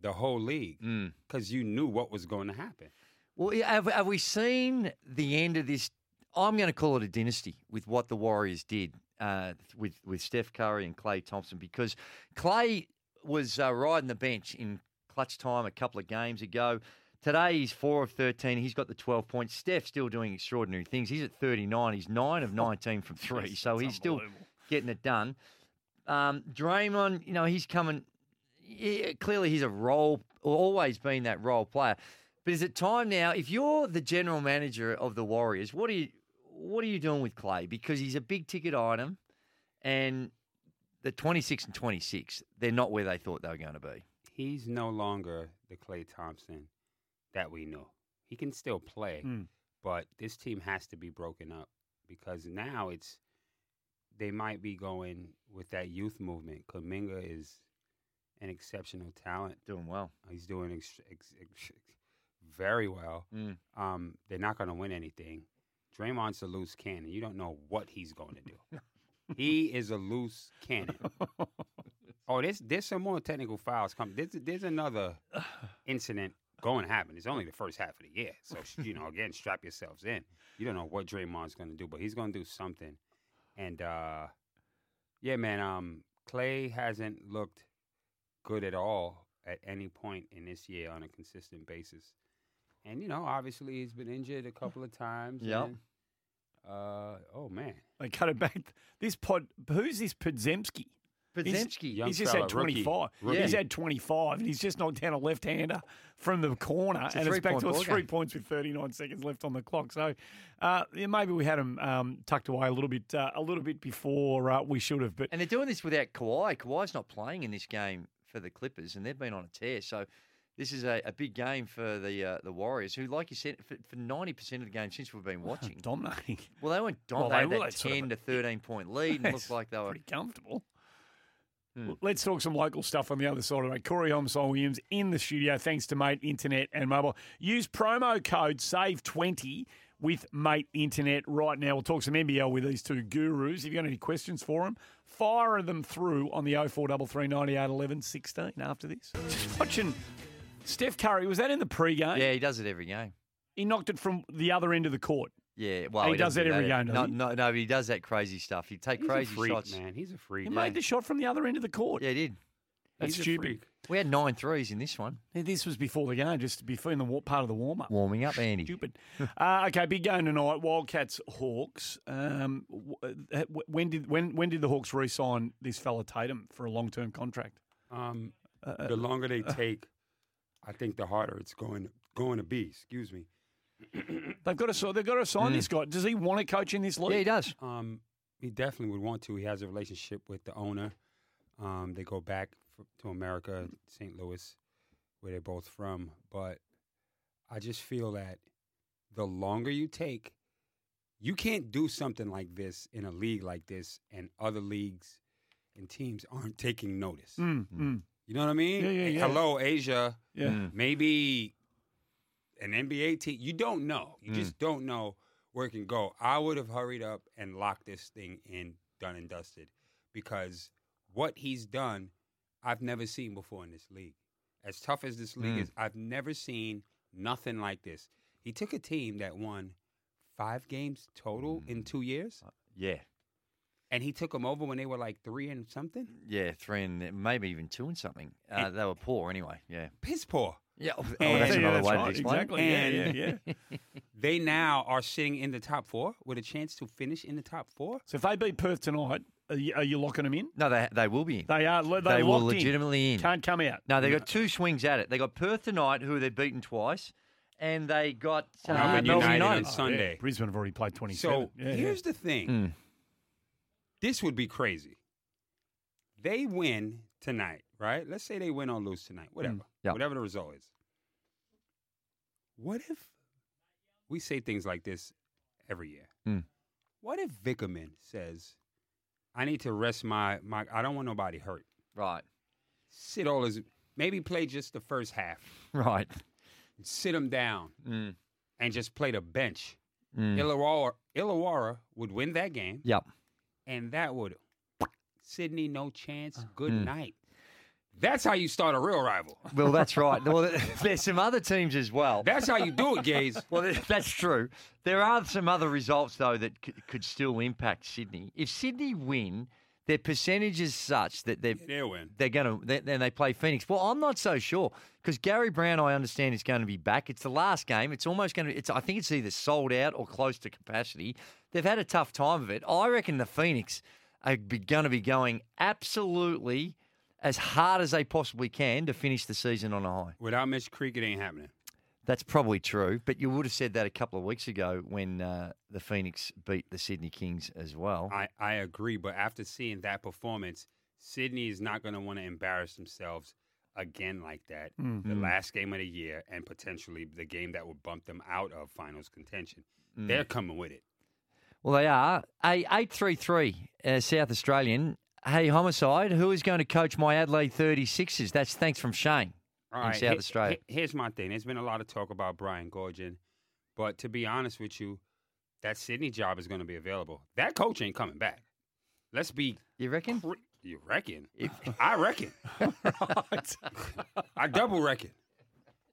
the whole league Mm. because you knew what was going to happen. Well, have, have we seen the end of this I'm going to call it a dynasty with what the Warriors did uh, with with Steph Curry and Klay Thompson because Klay was uh, riding the bench in clutch time a couple of games ago. Today he's four of thirteen. He's got the twelve points. Steph still doing extraordinary things. He's at thirty nine. He's nine of nineteen from <laughs> three, Jeez, so he's still getting it done. Um, Draymond, you know, he's coming. Yeah, clearly, he's a role, always been that role player. But is it time now? If you're the general manager of the Warriors, what are you, what are you doing with Klay? Because he's a big ticket item, and the 26 and 26, they're not where they thought they were going to be. He's no longer the Klay Thompson that we know. He can still play, Mm. but this team has to be broken up because now it's they might be going with that youth movement. Kuminga is an exceptional talent, doing well. He's doing ex- ex- ex- very well. Mm. Um, they're not going to win anything. Draymond's a loose cannon. You don't know what he's going to do. <laughs> he is a loose cannon. <laughs> Oh, there's there's some more technical files coming. There's there's another <sighs> incident going to happen. It's only the first half of the year, so you know again, strap yourselves in. You don't know what Draymond's going to do, but he's going to do something. And uh, yeah, man, um, Klay hasn't looked good at all at any point in this year on a consistent basis. And you know, obviously he's been injured a couple of times. Yep. and, Uh, oh man. They cut it back. This pod, who's this Podziemski? Podziemski. He's, Young he's just fella, had rookie. 25. Rookie. He's had 25, and he's just knocked down a left-hander from the corner, It's a and it's back three-point to a ball three game. points with 39 seconds left on the clock. So uh, yeah, maybe we had him um, tucked away a little bit, uh, a little bit before uh, we should have. But And they're doing this without Kawhi. Kawhi's not playing in this game for the Clippers, and they've been on a tear. So this is a, a big game for the uh, the Warriors, who, like you said, for ninety percent of the game since we've been watching, dominating. <laughs> Well, they weren't Well, they they were. had They sort of- ten to <laughs> thirteen point lead, and looked like they were pretty comfortable. Hmm. Let's talk some local stuff on the other side of it. Corey Homicide Williams in the studio, thanks to Mate Internet and Mobile. Use promo code SAVE20 with Mate Internet right now. We'll talk some NBL with these two gurus. If you've got any questions for them, fire them through on the 0433 98 11 16 after this. Just watching Steph Curry, was that in the pre-game? Yeah, he does it every game. He knocked it from the other end of the court. Yeah, well, He he, does doesn't that every game, does no, he? No, no, but he does that crazy stuff. He take He's a crazy freak, shots. man. He's a freak. He made the shot from the other end of the court. Yeah, he did. That's He's a stupid. We had nine threes in this one. Yeah, This was before the game, just before in the wa- part of the warm up. Warming up, Andy. Stupid. <laughs> uh, okay, big game tonight. Wildcats Hawks. Um, uh, when did when when did the Hawks re-sign this fella Tatum for a long term contract? Um, Uh, the longer they take, I think the harder it's going going to be. Excuse me. They've got to they've got to sign Mm. this guy. Does he want to coach in this league? Yeah, he does. Um, he definitely would want to. He has a relationship with the owner. Um, they go back f- to America, St. Louis, where they're both from. But I just feel that the longer you take, you can't do something like this in a league like this, and other leagues and teams aren't taking notice. Mm, mm. You know what I mean? Yeah, yeah, yeah. Hello, Asia. Yeah. Mm. Maybe an NBA team. You don't know. You Mm. just don't know where it can go. I would have hurried up and locked this thing in, done and dusted, because what he's done, I've never seen before in this league. As tough as this league Mm. is, I've never seen nothing like this. He took a team that won five games total Mm. in two years, Yeah, and he took them over when they were like three and something. yeah, three and maybe even two and something. Uh, they were poor anyway. Yeah, Piss poor. Yeah, oh, And- that's another that's way right, to explain. exactly. Yeah, And yeah, yeah. <laughs> they now are sitting in the top four with a chance to finish in the top four. So if they beat Perth tonight, are you, are you locking them in? No, they they will be in. They are. They, They will locked in. legitimately in. Can't come out. No, they got two swings at it. They got Perth tonight, who they've beaten twice, and they got uh, Melbourne Melbourne United United. on Sunday. Brisbane have already played twenty seven. So here's the thing. Mm. This would be crazy. They win tonight, right? Let's say they win or lose tonight, whatever. Yeah. Whatever the result is. What if we say things like this every year? Mm. What if Vickerman says, I need to rest my, my I don't want nobody hurt. Right. Sit all his maybe play just the first half. <laughs> Right. Sit him down Mm. and just play the bench. Mm. Illawarra, Illawarra would win that game. Yep. And that would Sydney no chance. Good Mm. night. That's how you start a real rival. <laughs> Well, that's right. <laughs> Well, <laughs> there's some other teams as well. That's how you do it, Gaze. Well, that's true. There are some other results though that could still impact Sydney. If Sydney win, their percentage is such that they're win. they're going to then they play Phoenix. Well, I'm not so sure because Gary Browne, I understand, is going to be back. It's the last game. It's almost going to. It's I think it's either sold out or close to capacity. They've had a tough time of it. I reckon the Phoenix are going to be going absolutely as hard as they possibly can to finish the season on a high. Without Mitch Creek, it ain't happening. That's probably true, but you would have said that a couple of weeks ago when uh, the Phoenix beat the Sydney Kings as well. I, I agree, but after seeing that performance, Sydney is not going to want to embarrass themselves again like that. Mm. The last game of the year and potentially the game that would bump them out of finals contention. Mm. They're coming with it. Well, they are. A eight three three uh, South Australian. Hey, homicide. Who is going to coach my Adelaide 36ers? That's thanks from Shane All in South he- Australia. he- here's my thing. There's been a lot of talk about Brian Goorjian, but to be honest with you, that Sydney job is going to be available. That coach ain't coming back. Let's be. You reckon? You reckon? <laughs> I reckon. <laughs> I double reckon.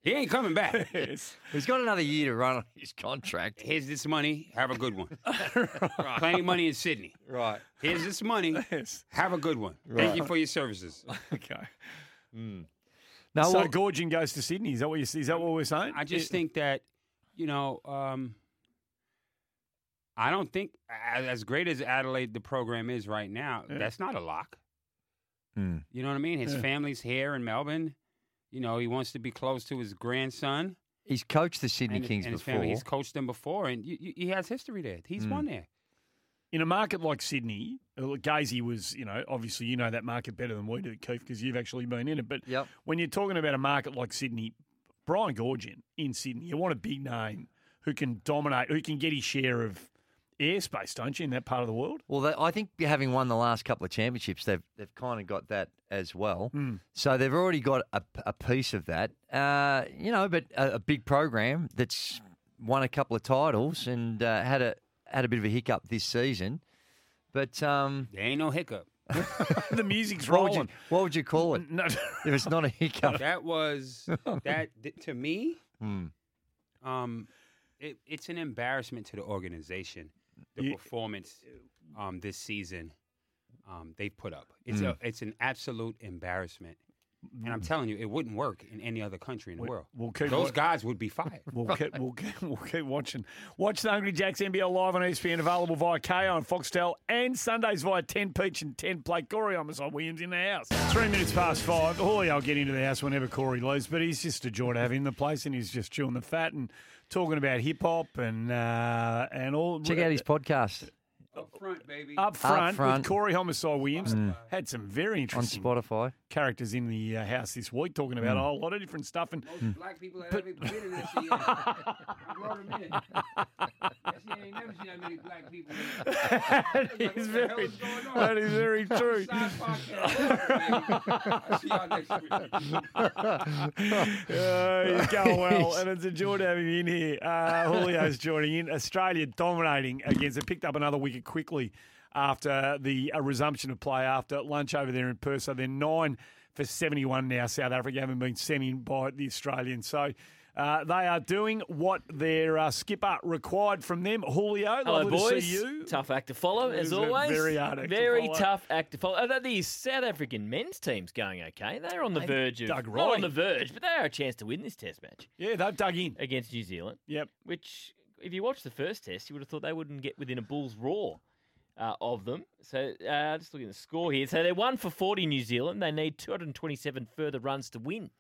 He ain't coming back. <laughs> He's got another year to run on his contract. Here's this money. Have a good one. Plenty of money in Sydney. Right. Here's this money. Have a good one. Thank you for your services. Okay. Hmm. Now, so what- Goorjian goes to Sydney. Is that what you? Is that what we're saying? I just It- think that, you know, um, I don't think as, as great as Adelaide the program is right now, Yeah. that's not a lock. Mm. You know what I mean? His Yeah. family's here in Melbourne. You know, he wants to be close to his grandson. He's coached the Sydney and, Kings and his before. family. He's coached them before, and you, you, he has history there. He's Mm. won there. In a market like Sydney, uh, Gazy was, you know, obviously you know that market better than we do, Keith, because you've actually been in it. But Yep. when you're talking about a market like Sydney, Brian Goorjian in Sydney, you want a big name who can dominate, who can get his share of airspace, don't you, in that part of the world? Well, they, I think having won the last couple of championships, they've they've kind of got that as well. So they've already got a, a piece of that, uh, you know. But a, a big program that's won a couple of titles and uh, had a had a bit of a hiccup this season, but um, there ain't no hiccup. <laughs> the music's what would, you, rolling. what would you call it? No. <laughs> if it's not a hiccup. That was <laughs> that to me. Hmm. Um, it, it's an embarrassment to the organization. The performance um, this season um, they've put up. It's a Mm. it's an absolute embarrassment. And I'm telling you, it wouldn't work in any other country in the We- world. we'll keep Those wa- guys would be fired. We'll, <laughs> keep, we'll, keep, we'll keep watching. Watch the Hungry Jacks NBL live on ESPN, available via Kayo and Foxtel, and Sundays via 10 Peach and 10 Play. Corey Homicide Williams in the house. Three minutes past five. Hawley, I'll get into the house whenever Corey leaves, but he's just a joy to have in the place, and he's just chewing the fat and talking about hip hop and uh, and all. Check out his podcast Up front, baby. Up front, front. with Corey Homicide Williams. Mm. Had some very on interesting Spotify. characters in the uh, house this week talking about Mm. a whole lot of different stuff. And Most black people have ever been in this year. I brought them in. That's, you ain't never seen that many black people. <laughs> that is very, that is very true. I'll see y'all next week. Uh, <laughs> he's going well, and it's a joy to have him in here. Uh, Julio's joining in. Australia dominating against it. Picked up another wicket quickly after the uh, resumption of play after lunch over there in Perth. So they're nine for 71 now. South Africa haven't been sent in by the Australians. So uh, they are doing what their uh, skipper required from them. Julio, Hello, boys. to see you. Tough act to follow, as always. very hard act Very follow. tough act to follow. Although the South African men's team's going okay. They're on the They've verge of dug not on the verge, but they are a chance to win this Test match. Yeah, they've dug in against New Zealand. Yep. Which, if you watched the first Test, you would have thought they wouldn't get within a bull's roar. Uh, of them. So uh, just looking at the score here. So they're one for 40 New Zealand. They need 227 further runs to win.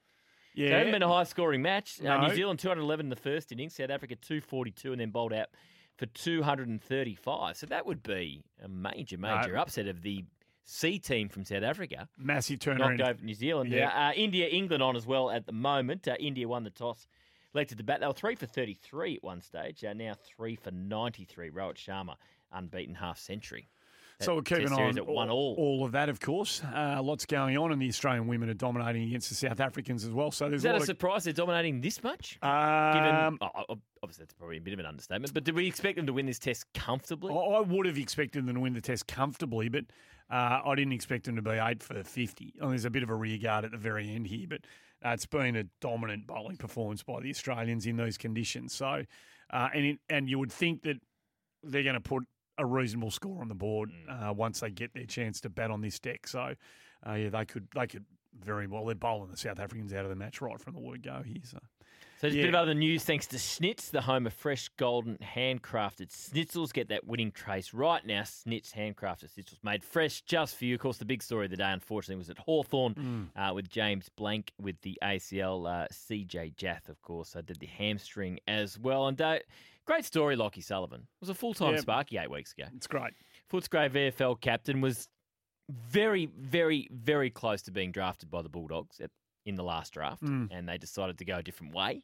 So it Yeah. hasn't been a high scoring match. Uh, New Zealand 211 in the first innings, South Africa 242, and then bowled out for 235. So that would be a major, major No. upset of the C team from South Africa. Massive Knocked turnaround. over New Zealand. Yeah. Uh, uh, India, England on as well at the moment. Uh, India won the toss, elected to bat. They were three for 33 at one stage. Uh, now three for 93. Rohit Sharma, unbeaten half century. So we'll keep an eye on all, all. of that, of course. Uh, lots going on, and the Australian women are dominating against the South Africans as well. So there's Is that a a surprise they're dominating this much? of. Given, Um, oh, oh, obviously, that's probably a bit of an understatement, but did we expect them to win this test comfortably? I would have expected them to win the test comfortably, but uh, I didn't expect them to be eight for 50. I mean, there's a bit of a rear guard at the very end here, but uh, it's been a dominant bowling performance by the Australians in those conditions. So, uh, and it, and you would think that they're going to put a reasonable score on the board Mm. uh, once they get their chance to bat on this deck. So, uh, yeah, they could they could very well. They're bowling the South Africans out of the match right from the word go here. So. So there's Yeah. a bit of other news thanks to Schnitz, the home of fresh golden handcrafted schnitzels. Get that winning trace right now. Schnitz handcrafted schnitzels made fresh just for you. Of course, the big story of the day, unfortunately, was at Hawthorn uh, with James Blanck with the ACL. Uh, CJ Jiath, of course, uh, did the hamstring as well. And uh, great story, Lachie Sullivan. It was a full time Yeah. Sparky eight weeks ago. It's great. Footscray VFL captain was very, very, very close to being drafted by the Bulldogs at, in the last draft, Mm. and they decided to go a different way.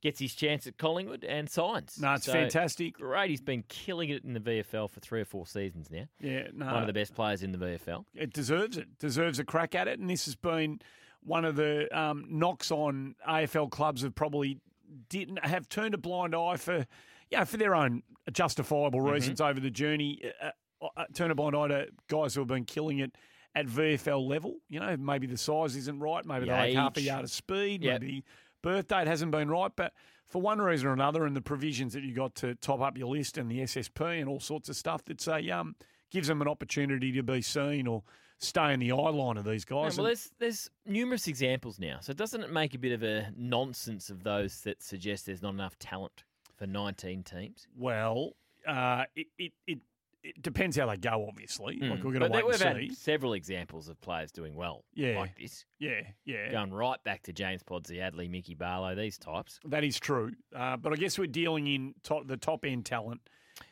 Gets his chance at Collingwood and signs. No, it's fantastic. Great. He's been killing it in the VFL for three or four seasons now. Yeah, no. One of the best players in the VFL. it deserves it. Deserves a crack at it. And this has been one of the um, knocks on AFL clubs have probably didn't have turned a blind eye for, you know, for their own justifiable Mm-hmm. reasons over the journey. Uh, uh, turn a blind eye to guys who have been killing it at VFL level. You know, maybe the size isn't right. Maybe The they like half a yard of speed. Yep. Maybe birth date hasn't been right. But for one reason or another, and the provisions that you got to top up your list and the SSP and all sorts of stuff, that say um gives them an opportunity to be seen or stay in the eye line of these guys. well, there's there's numerous examples now. So doesn't it make a bit of a nonsense of those that suggest there's not enough talent for 19 teams? well, uh, it, it it it depends how they go. Obviously, like we're going to Mm. But wait we've and see. had several examples of players doing well Yeah. like this. Yeah, yeah. Going right back to James Podsiadly, Mickey Barlow, these types. That is true, uh, but I guess we're dealing in top, the top end talent.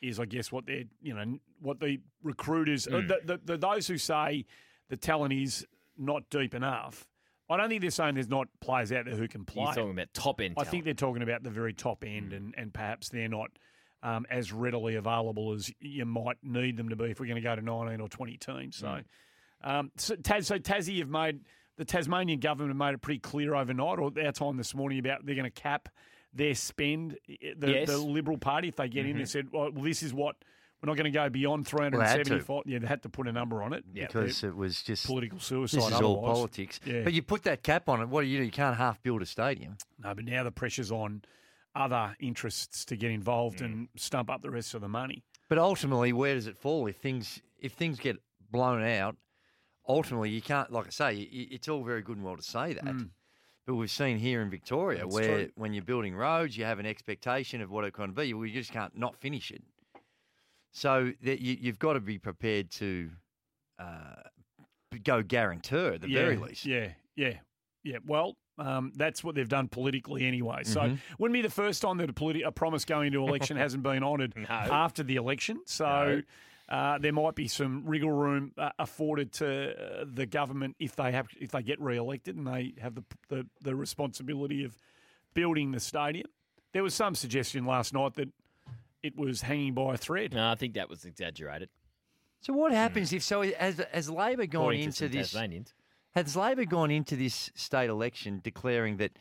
Is I guess what they're you know what the recruiters uh, Mm. the, the, the those who say the talent is not deep enough. I don't think they're saying there's not players out there who can play. You're talking about top end I talent. think they're talking about the very top end, and, and perhaps they're not um, as readily available as you might need them to be if we're going to go to 19 or 20 teams. So, um, so, Taz, so Tassie have made the Tasmanian government have made it pretty clear overnight, or our time this morning about they're going to cap their spend. The, Yes. the Liberal Party, if they get in, they Mhm. said, well, this is what. We're not going to go beyond Well, they had 375. yeah, they had to put a number on it because it was just political suicide. This is all politics. Yeah. But you put that cap on it. What do you do? You can't half build a stadium. No, but now the pressure's on other interests to get involved and stump up the rest of the money. But ultimately, where does it fall if things if things get blown out? Ultimately, you can't. Like I say, it's all very good and well to say that. Mm. But we've seen here in Victoria That's where true. when you're building roads, you have an expectation of what it can be. Well, you just can't not finish it. So that you, you've got to be prepared to uh, go guarantor at the yeah, very least. Yeah, yeah, yeah. Well, um, that's what they've done politically anyway. So Mhm. wouldn't be the first time that a, politi- a promise going into election <laughs> hasn't been honoured after the election. So. Uh, there might be some wriggle room uh, afforded to uh, the government if they have if they get re-elected and they have the, the the responsibility of building the stadium. There was some suggestion last night that it was hanging by a thread. No, I think that was exaggerated. So what happens if so? As has Labor gone According into some this? Tasmanians. Has Labor gone into this state election declaring that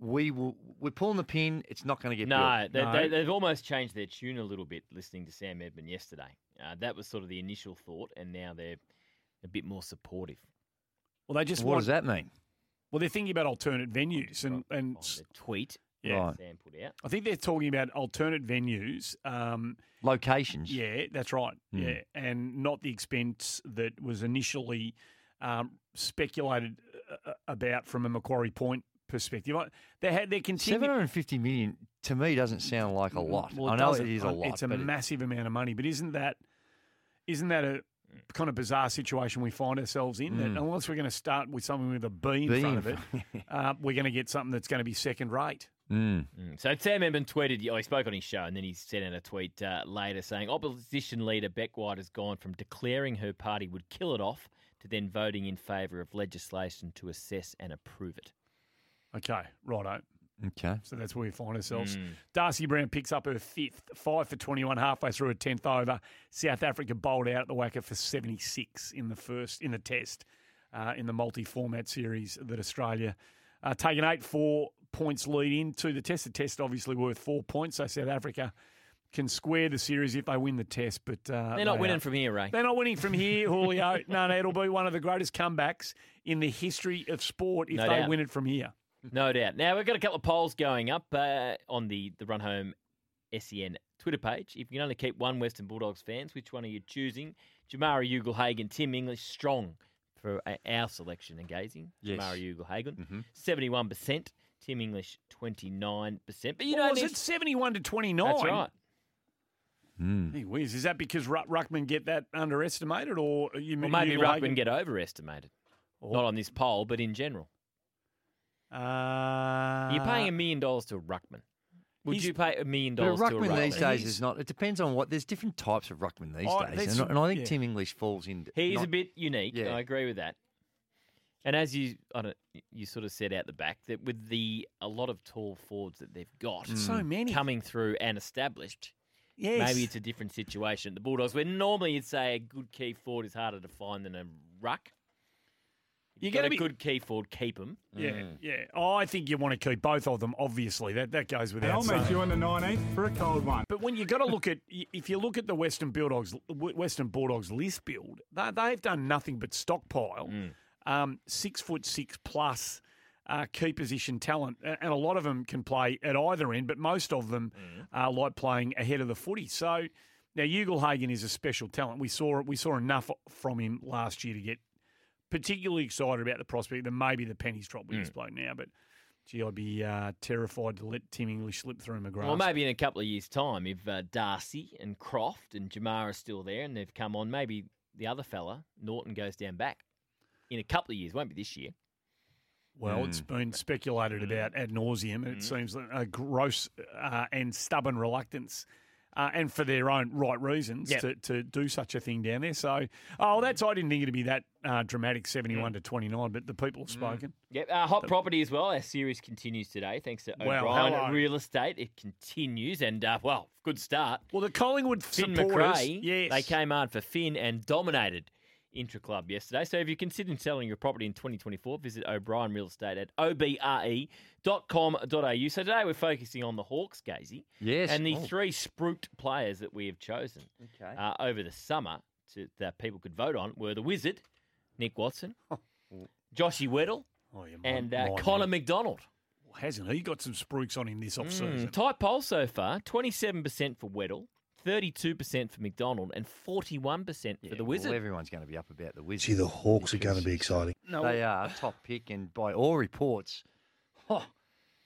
we will we're pulling the pin? It's not going to get No, built. they, They, they've almost changed their tune a little bit listening to Sam Edmund yesterday. Uh, that was sort of the initial thought, and now they're a bit more supportive. Well, they just what want, does that mean? Well, they're thinking about alternate venues and and tweet. Yeah, Right. Sam put out. I think they're talking about alternate venues, um, locations. Yeah, that's right. Hmm. Yeah, and not the expense that was initially um, speculated uh, about from a Macquarie Point perspective. They had they Seven continue. 750 million to me doesn't sound like a lot. Well, I know it is a Uh, lot. It's a but it- massive amount of money, but isn't that isn't that a kind of bizarre situation we find ourselves in? That Mm. unless we're going to start with something with a B in B front in of it, uh, we're going to get something that's going to be second rate. Mm. Mm. So Sam Edmund tweeted, oh, he spoke on his show, and then he sent out a tweet uh, later saying opposition leader Bec White has gone from declaring her party would kill it off to then voting in favour of legislation to assess and approve it. Okay, righto. Okay. So that's where we find ourselves. Mm. Darcie Brown picks up her fifth, five for 21, halfway through a 10th over. South Africa bowled out at the WACA for 76 in the first, in the test, uh, in the multi format series that Australia uh, taken eight, four points lead into the test. The test obviously worth four points, so South Africa can square the series if they win the test. But uh, They're not they winning are- from here, Ray. They're not winning from here, <laughs> Julio. no, no, it'll be one of the greatest comebacks in the history of sport if No they doubt. win it from here. No doubt. Now we've got a couple of polls going up uh, on the the Run Home SEN Twitter page. If you can only keep one Western Bulldogs fans, which one are you choosing? Jamarra Ugle-Hagan, Tim English, strong for our selection and gazing. Yes. Jamarra Ugle-Hagan, Mm-hmm. seventy-one percent. Tim English, twenty-nine percent. But you What know, was it 71 to 29? That's right. Hey, whiz. Is that because Ru- Ruckman get that underestimated, or you Well, maybe Ugle-Hagan- Ruckman get overestimated. Not on this poll, but in general. Uh, You're paying a million dollars to a Ruckman. Would He's- you pay a million But a dollars to a ruckman these days is not. It depends on what. There's different types of ruckman these Oh, days, there's- and, and I think yeah. Tim English falls in. He's not- a bit unique. Yeah. I agree with that. And as you, I don't, you sort of said out the back that with the a lot of tall forwards that they've got, So many. coming through and established. Yes. Maybe it's a different situation. The Bulldogs, where normally you'd say a good key forward is harder to find than a ruck. You You gotta a be- good key forward, keep them. Yeah, yeah. Oh, I think you want to keep both of them. Obviously, that that goes without I'll saying. meet you on the 19th for a cold one. But when you got to look at, if you look at the Western Bulldogs, Western Bulldogs list build, they, they've done nothing but stockpile, um, six foot six plus uh, key position talent, and a lot of them can play at either end, but most of them uh, like playing ahead of the footy. So now Ugle-Hagan is a special talent. We saw we saw enough from him last year to get particularly excited about the prospect that maybe the pennies drop with this bloke now, but. Gee, I'd be uh, terrified to let Tim English slip through my grasp. Well, maybe in a couple of years' time, if uh, Darcy and Croft and Jamar are still there and they've come on, maybe the other fella, Norton, goes down back. In a couple of years, won't be this year. Well, it's been speculated about ad nauseum. It seems like a gross uh, and stubborn reluctance, uh, and for their own right reasons, Yep. to, to do such a thing down there. So, oh, that's I didn't think it'd be that uh, dramatic, seventy-one to twenty-nine. But the people have spoken. Yep, uh, hot property as well. Our series continues today, thanks to O'Brien hello. Real Estate. It continues, and uh, well, good start. Well, the Collingwood Finn supporters, Macrae, yes. they came on for Finn and dominated Intra Club yesterday. So if you're considering selling your property in 2024, visit O'Brien Real Estate at obre.com.au. So today we're focusing on the Hawks, Gazy. Yes. And the Oh. three spruiked players that we have chosen Okay. uh, over the summer to, that people could vote on were the Wizard, Nick Watson, <laughs> Joshy Weddle, Oh, yeah, and my- uh, Connor man. Macdonald. Hasn't he got some spruiks on him this off season? Mm, tight poll so far 27% for Weddle, 32% for Macdonald, and 41% for the Wizard. Well, everyone's going to be up about the Wizards. Gee, the Hawks are going to be exciting. they are top pick, and by all reports, oh,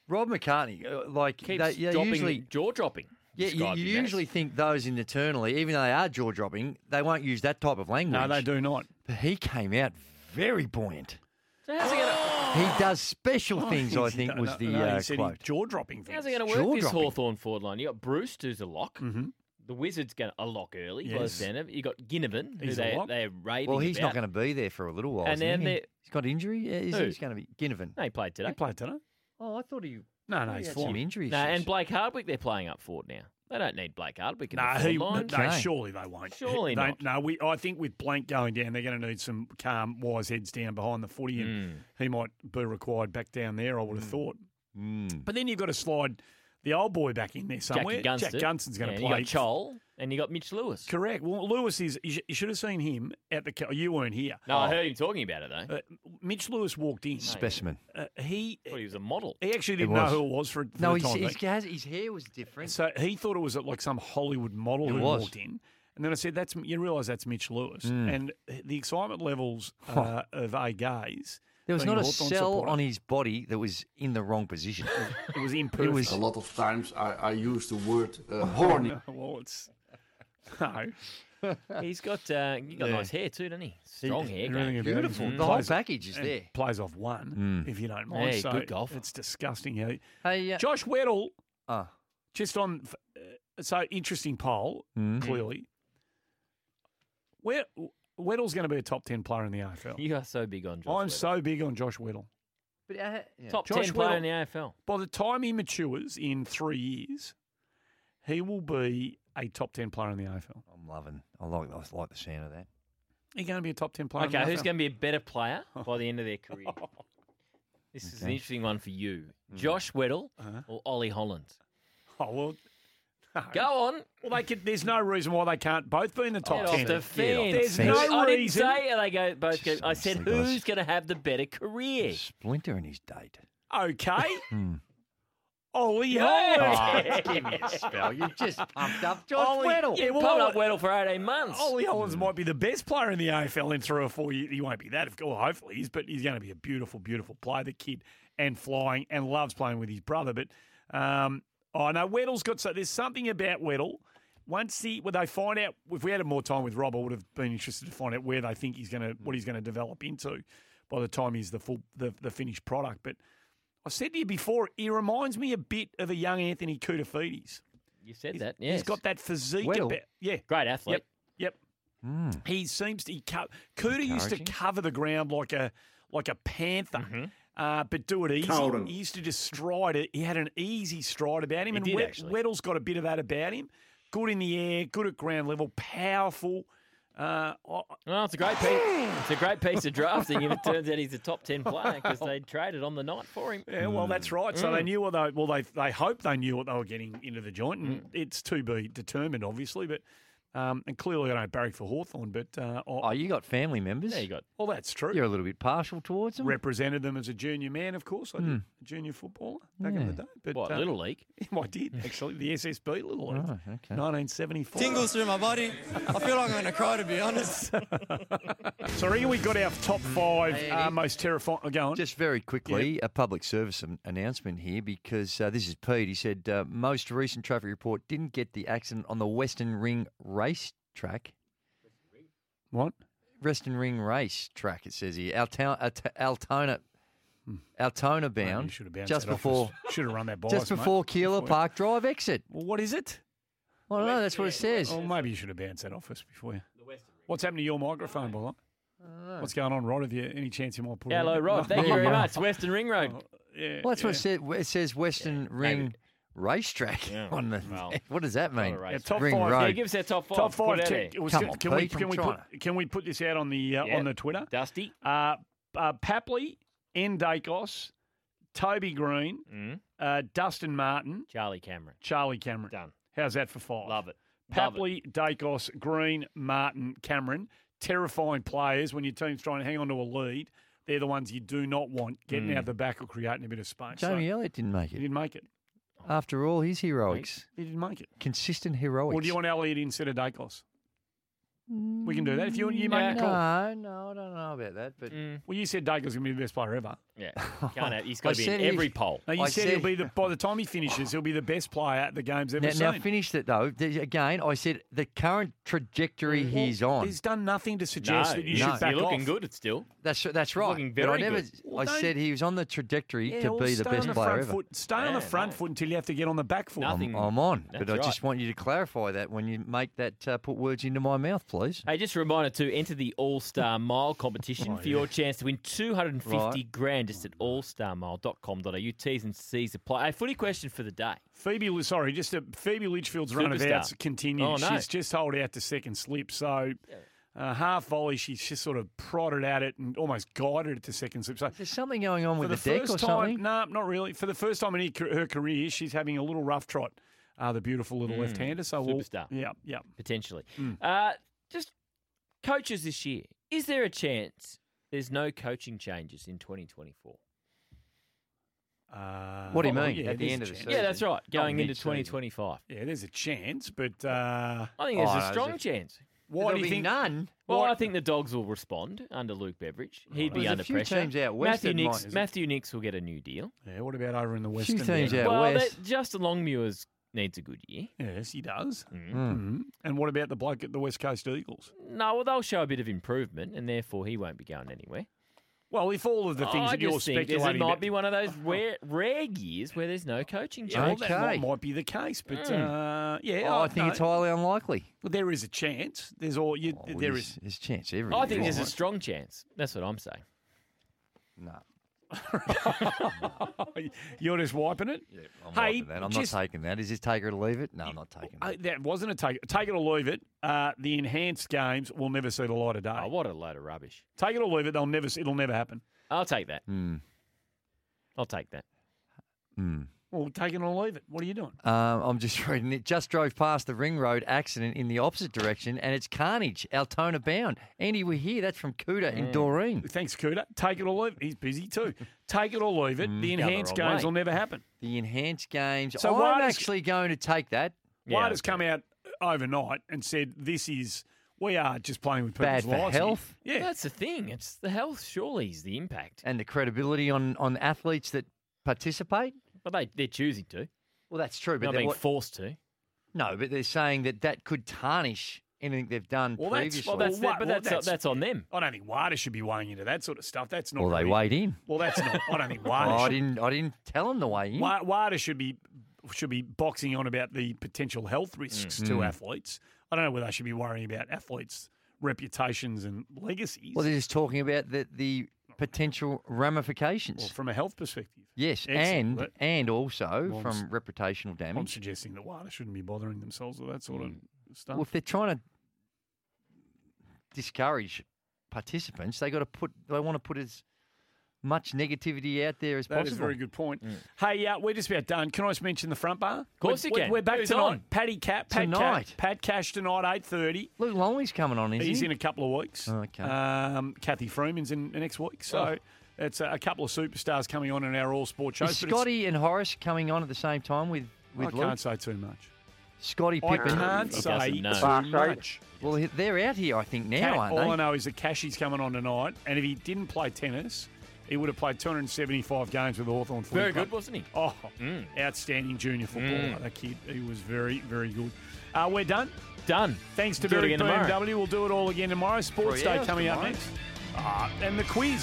Rob McCartney, uh, like Keeps they, yeah, dropping, usually jaw dropping. Yeah, you, you him as. usually think those internally, even though they are jaw dropping, they won't use that type of language. No, they do not. But he came out very buoyant. So how's it going to? He does special Oh, things, I think, no, was the no, he uh, quote. jaw-dropping things. How's it going to work this Jaw-dropping. Hawthorn forward line? You got Breust, who's a lock. Mm-hmm. The Wizards going a lock early. by the Yes. sound of it. You got Ginnivan, who He's a they lock. they're raving Well, he's not going to be there for a little while. And then he? He's got injury. Yeah, Is Who? he's going to be Ginnivan? No, he played today. He played today. Oh, I thought he. No, no, he he's had fine. some injury No, and Blake Hardwick, they're playing up forward now. They don't need Blake Hardwick in No, the he, forward no, line. surely they won't. Surely They- not. No, we. I think with Blanck going down, they're going to need some calm, wise heads down behind the footy, and Mm. he might be required back down there. I would have thought. Mm. But then you've got to slide the old boy back in there somewhere. Jackie Gunston. Jack Gunston's going to and play. You got Chol, and you got Mitch Lewis. Correct. Well, Lewis is. You, sh- you should have seen him at the. ca- You weren't here. No, I heard him talking about it though. Uh, Mitch Lewis walked in. Specimen. Uh, he thought he was a model. he actually didn't know who it was for, for No, the his, time his, being. his hair was different. So he thought it was like some Hollywood model It who was. walked in. And then I said, "That's you realise that's Mitch Lewis." Mm. And the excitement levels uh, of a gaze. There was not a Hawthorn cell supporter, on his body that was in the wrong position. <laughs> It was It imperfect. was A lot of times I, I use the word uh, horny. <laughs> well, it's <laughs> no. He's got uh, you got Yeah. nice hair too, doesn't he? Strong hair. Everything game. about him. Beautiful. And The whole plays- package is and there. Plays off one, Mm. if you don't mind. Hey, so good golfer. It's disgusting. How he- Hey, uh, Josh Weddle, ah, just on. Uh, so interesting poll. Mm. Clearly, Wed- Weddle's going to be a top ten player in the AFL. You are so big on Josh. I'm Weddle. so big on Josh Weddle. But, uh, Top Josh 10 player Weddle, in the AFL. By the time he matures in three years, he will be a top 10 player in the AFL. I'm loving. I like. I like the sound of that. He's going to be a top 10 player Okay, in the who's AFL. going to be a better player by the end of their career? <laughs> This is an interesting one for you. Josh Weddle or Ollie Hollands? Oh, well. Go on. Well, they could, there's no reason why they can't both be in the top Get 10. off the fence. There's I no didn't reason. say they go both. Go, I said honestly, guys. who's going to have the better career? Splinter and his date. Okay. <laughs> Hmm. Ollie Yeah. Holland. Oh, <laughs> give me a spell. You just pumped up Josh Ollie, Weddle. Yeah, Yeah, well, pumped up Weddle for 18 months. Ollie Hollands might be the best player in the AFL in three or four years. He won't be that, of course, hopefully, he's, but he's going to be a beautiful, beautiful player. The kid and flying and loves playing with his brother. But um, I know Weddle's got so there's something about Weddle. Once he, when they find out, if we had more time with Rob, I would have been interested to find out where they think he's going to, what he's going to develop into by the time he's the full, the, the finished product. But I said to you before, he reminds me a bit of a young Anthony Koutoufides. You said He's- that, yes. He's got that physique. Weddle. About, yeah. Great athlete. Yep. Yep. Hmm. He seems to. He co- Kouta used to cover the ground like a like a panther, Mm-hmm. Uh, but do it easy. Colden. He used to just stride it. He had an easy stride about him, He and did, Wed- Weddle's got a bit of that about him. Good in the air, good at ground level, powerful. Uh, I- Well, it's a great piece. It's a great piece of drafting if it turns out he's a top 10 player because they traded on the night for him. yeah, well, that's right. So they Mm. knew what they well they they hoped they knew what they were getting into the joint, and Mm. it's to be determined, obviously. But um, and clearly I don't barrack for Hawthorn, but uh, Oh, you got family members. There you got. well, that's true. You're a little bit partial towards them. represented them as a junior man, of course. I did, Mm. a junior footballer back in the day. But What, uh, Little League? <laughs> I did <laughs> actually the SSB Little League, Oh, okay. 1974. Tingles through my body. I feel like I'm going to cry, to be honest. <laughs> So here we got our top five Hey, uh, most terrifying. Go on. Just very quickly, a public service announcement here because uh, this is Pete. He said uh, most recent traffic report didn't get the accident on the Western Ring race track. what? Western Ring race track. It says here, Altona, hmm. Altona, Altona bound, should have bounced just that off before, us. Should have run that <laughs> by just us, mate, before Keeler before- Park Drive exit. Well, what is it? I don't know. That's what it says. Oh, maybe you should have bounced that off us before you. What's happened to your microphone, by the way? What's going on, Rod? Have you any chance you might put it Hello, in? Rob. Thank you very oh, much. Western Ring Road. Oh, yeah, Well, that's what it yeah. says. It says Western Ring racetrack Yeah, <laughs> on the. well, <laughs> what does that mean? not a race Yeah, top Ring five. Road. Yeah, give us our top five. Top five. it Can, was- Come can, on, can we Pete, can we put can we put this out on the uh, Yeah. on the Twitter? Dusty. Uh, uh, Papley, N. Daicos, Toby Greene, Mm. uh, Dustin Martin, Charlie Cameron. Charlie Cameron. Done. How's that for five? Love it. Love it. Papley, Daicos, Greene, Martin, Cameron. Terrifying players when your team's trying to hang on to a lead. They're the ones you do not want getting Mm. out the back or creating a bit of space. Jamie so Elliott didn't make he it. didn't make it. After all his heroics, He didn't make it. consistent heroics. Or do you want Elliott instead of Daicos? We can do that if you you make Yeah. a call. No, no, I don't know about that. But Mm. Well, you said Daicos is going to be the best player ever. Yeah. <laughs> Can't have, he's I got to be in said he- every poll. No, you I said, said- he'll be the by the <laughs> time he finishes, he'll be the best player at the game's ever now, seen. now finish it though. There's- Again, I said the current trajectory Well, he's on. He's done nothing to suggest No, that you he's- should back you're looking off. good. It's still. That's that's right. looking but I very never. good. Well, I don't- said he was on the trajectory Yeah, to well, be the stay best on the player front ever. foot. Stay on the Yeah, front no. foot until you have to get on the back foot. Nothing. I'm, I'm on, That's but I right. just want you to clarify that when you make that uh, put words into my mouth, please. Hey, just a reminder to enter the All Star <laughs> Mile competition Oh, for your chance to win 250 Right. grand just at allstarmile.com.au. T's and C's apply. Hey, footy question for the day. Phoebe, sorry, just a, Phoebe Litchfield's run of outs continues. Oh, no. She's just hold out to second slip. So uh, half volley, she's just sort of prodded at it and almost guided it to second slip. So There's something going on for with the, the, deck first or something. time, no, not really. For the first time in her- her career, she's having a little rough trot. Uh, the beautiful little Mm, left-hander. So we'll, superstar. yeah, yeah. potentially. Mm. Uh, just coaches this year. Is there a chance there's no coaching changes in 2024? Uh, What do you oh, mean? yeah, At the end of the chance. season? Yeah, that's right. Not Going into 2025. Yeah, there's a chance, but uh, I think there's Oh, a there's strong a- chance. why There'll do you think? none. Well, What- I think the dogs will respond under Luke Beveridge. He'd be There's a under few pressure. teams out west Matthew Nicks, might- Matthew Nicks will get a new deal. Yeah, what about over in the Few Western? teams bit? out well, west. that- Justin Longmuir's needs a good year. Yes, he does. Mm. Mm. And what about the bloke at the West Coast Eagles? No, well, they'll show a bit of improvement, and therefore he won't be going anywhere. Well, if all of the things I that you're just think there's- it speculating might about, be one of those rare, rare years where there's no coaching Yeah, well, change. that might, Okay. might be the case, but Mm. uh, yeah, Oh, I think no. it's highly unlikely. Well, there is a chance. There's all you. Oh, there there's, is. there's a chance every I think year. there's a strong chance. That's what I'm saying. No. <laughs> You're just wiping it. Yeah, I'm hey, wiping that. I'm just, not taking that. Is this take it or leave it? No, I'm not taking that. that wasn't a take. Take it or leave it. Uh, the enhanced games will never see the light of day. Oh, what a load of rubbish. Take it or leave it. They'll never. It'll never happen. I'll take that. Hmm. I'll take that. Hmm. Well, take it or leave it. What are you doing? Um, I'm just <laughs> reading it. Just drove past the ring road accident in the opposite direction, and it's carnage. Altona bound. Andy, we're here. That's from Cuda in Doreen. Thanks, Cooter. Take it or leave it. He's busy too. <laughs> Take it or leave it. The Going the enhanced wrong games way. will never happen. The enhanced games. So So why I'm does- actually going to take that. White has come out overnight and said this is we are just playing with people's Bad for lives here." health. Yeah, That's the thing. It's the health, surely, is the impact. and the credibility on, on athletes that participate. But they, they're choosing to. Well, that's true. But Not they're being what- forced to. no, but they're saying that that could tarnish anything they've done Well, that's, previously. well, that's- wa- but well, that's- that's on them. I don't think WADA should be weighing into that sort of stuff. That's not. Well, they really- weighed in. Well, that's not. <laughs> I don't think Oh, WADA. I should, didn't. I didn't tell them the way in. Wa- WADA should be should be boxing on about the potential health risks to Mm. athletes. I don't know whether they should be worrying about athletes' reputations and legacies. Well, they're just talking about the the potential ramifications. Well, from a health perspective. yes, Excellent. and and also Well, from reputational damage. I'm suggesting that WADA shouldn't be bothering themselves with that sort of mm. stuff. Well, if they're trying to discourage participants, they got to put. They want to put as much negativity out there as That is possible. That is a very good point. Hey, uh, we're just about done. Can I just mention the front bar? Of course we're, you can. We're back Who's tonight. on? Paddy Cat, Pat Tonight? Cat, Pat Cash tonight, eight thirty. Luke Longley's coming on, is He's he? in a couple of weeks. Okay. Um, Cathy Freeman's in the next week. So it's a, a couple of superstars coming on in our all sport shows. Is Scotty and Horace coming on at the same time with I with Luke? can't say too much. Scottie Pippen. I can't say too much. Well, they're out here, I think now, Cat- aren't all? I know is that Cashy's coming on tonight, and if he didn't play tennis, he would have played 275 games with Hawthorn Very good, wasn't he? Oh, Mm. outstanding junior footballer, Mm. that kid. He was very, very good. Uh, we're done. Done. Thanks to Berry again tomorrow. BMW. We'll do it all again tomorrow. Sports Three Day hours coming up next. Uh, and the quiz.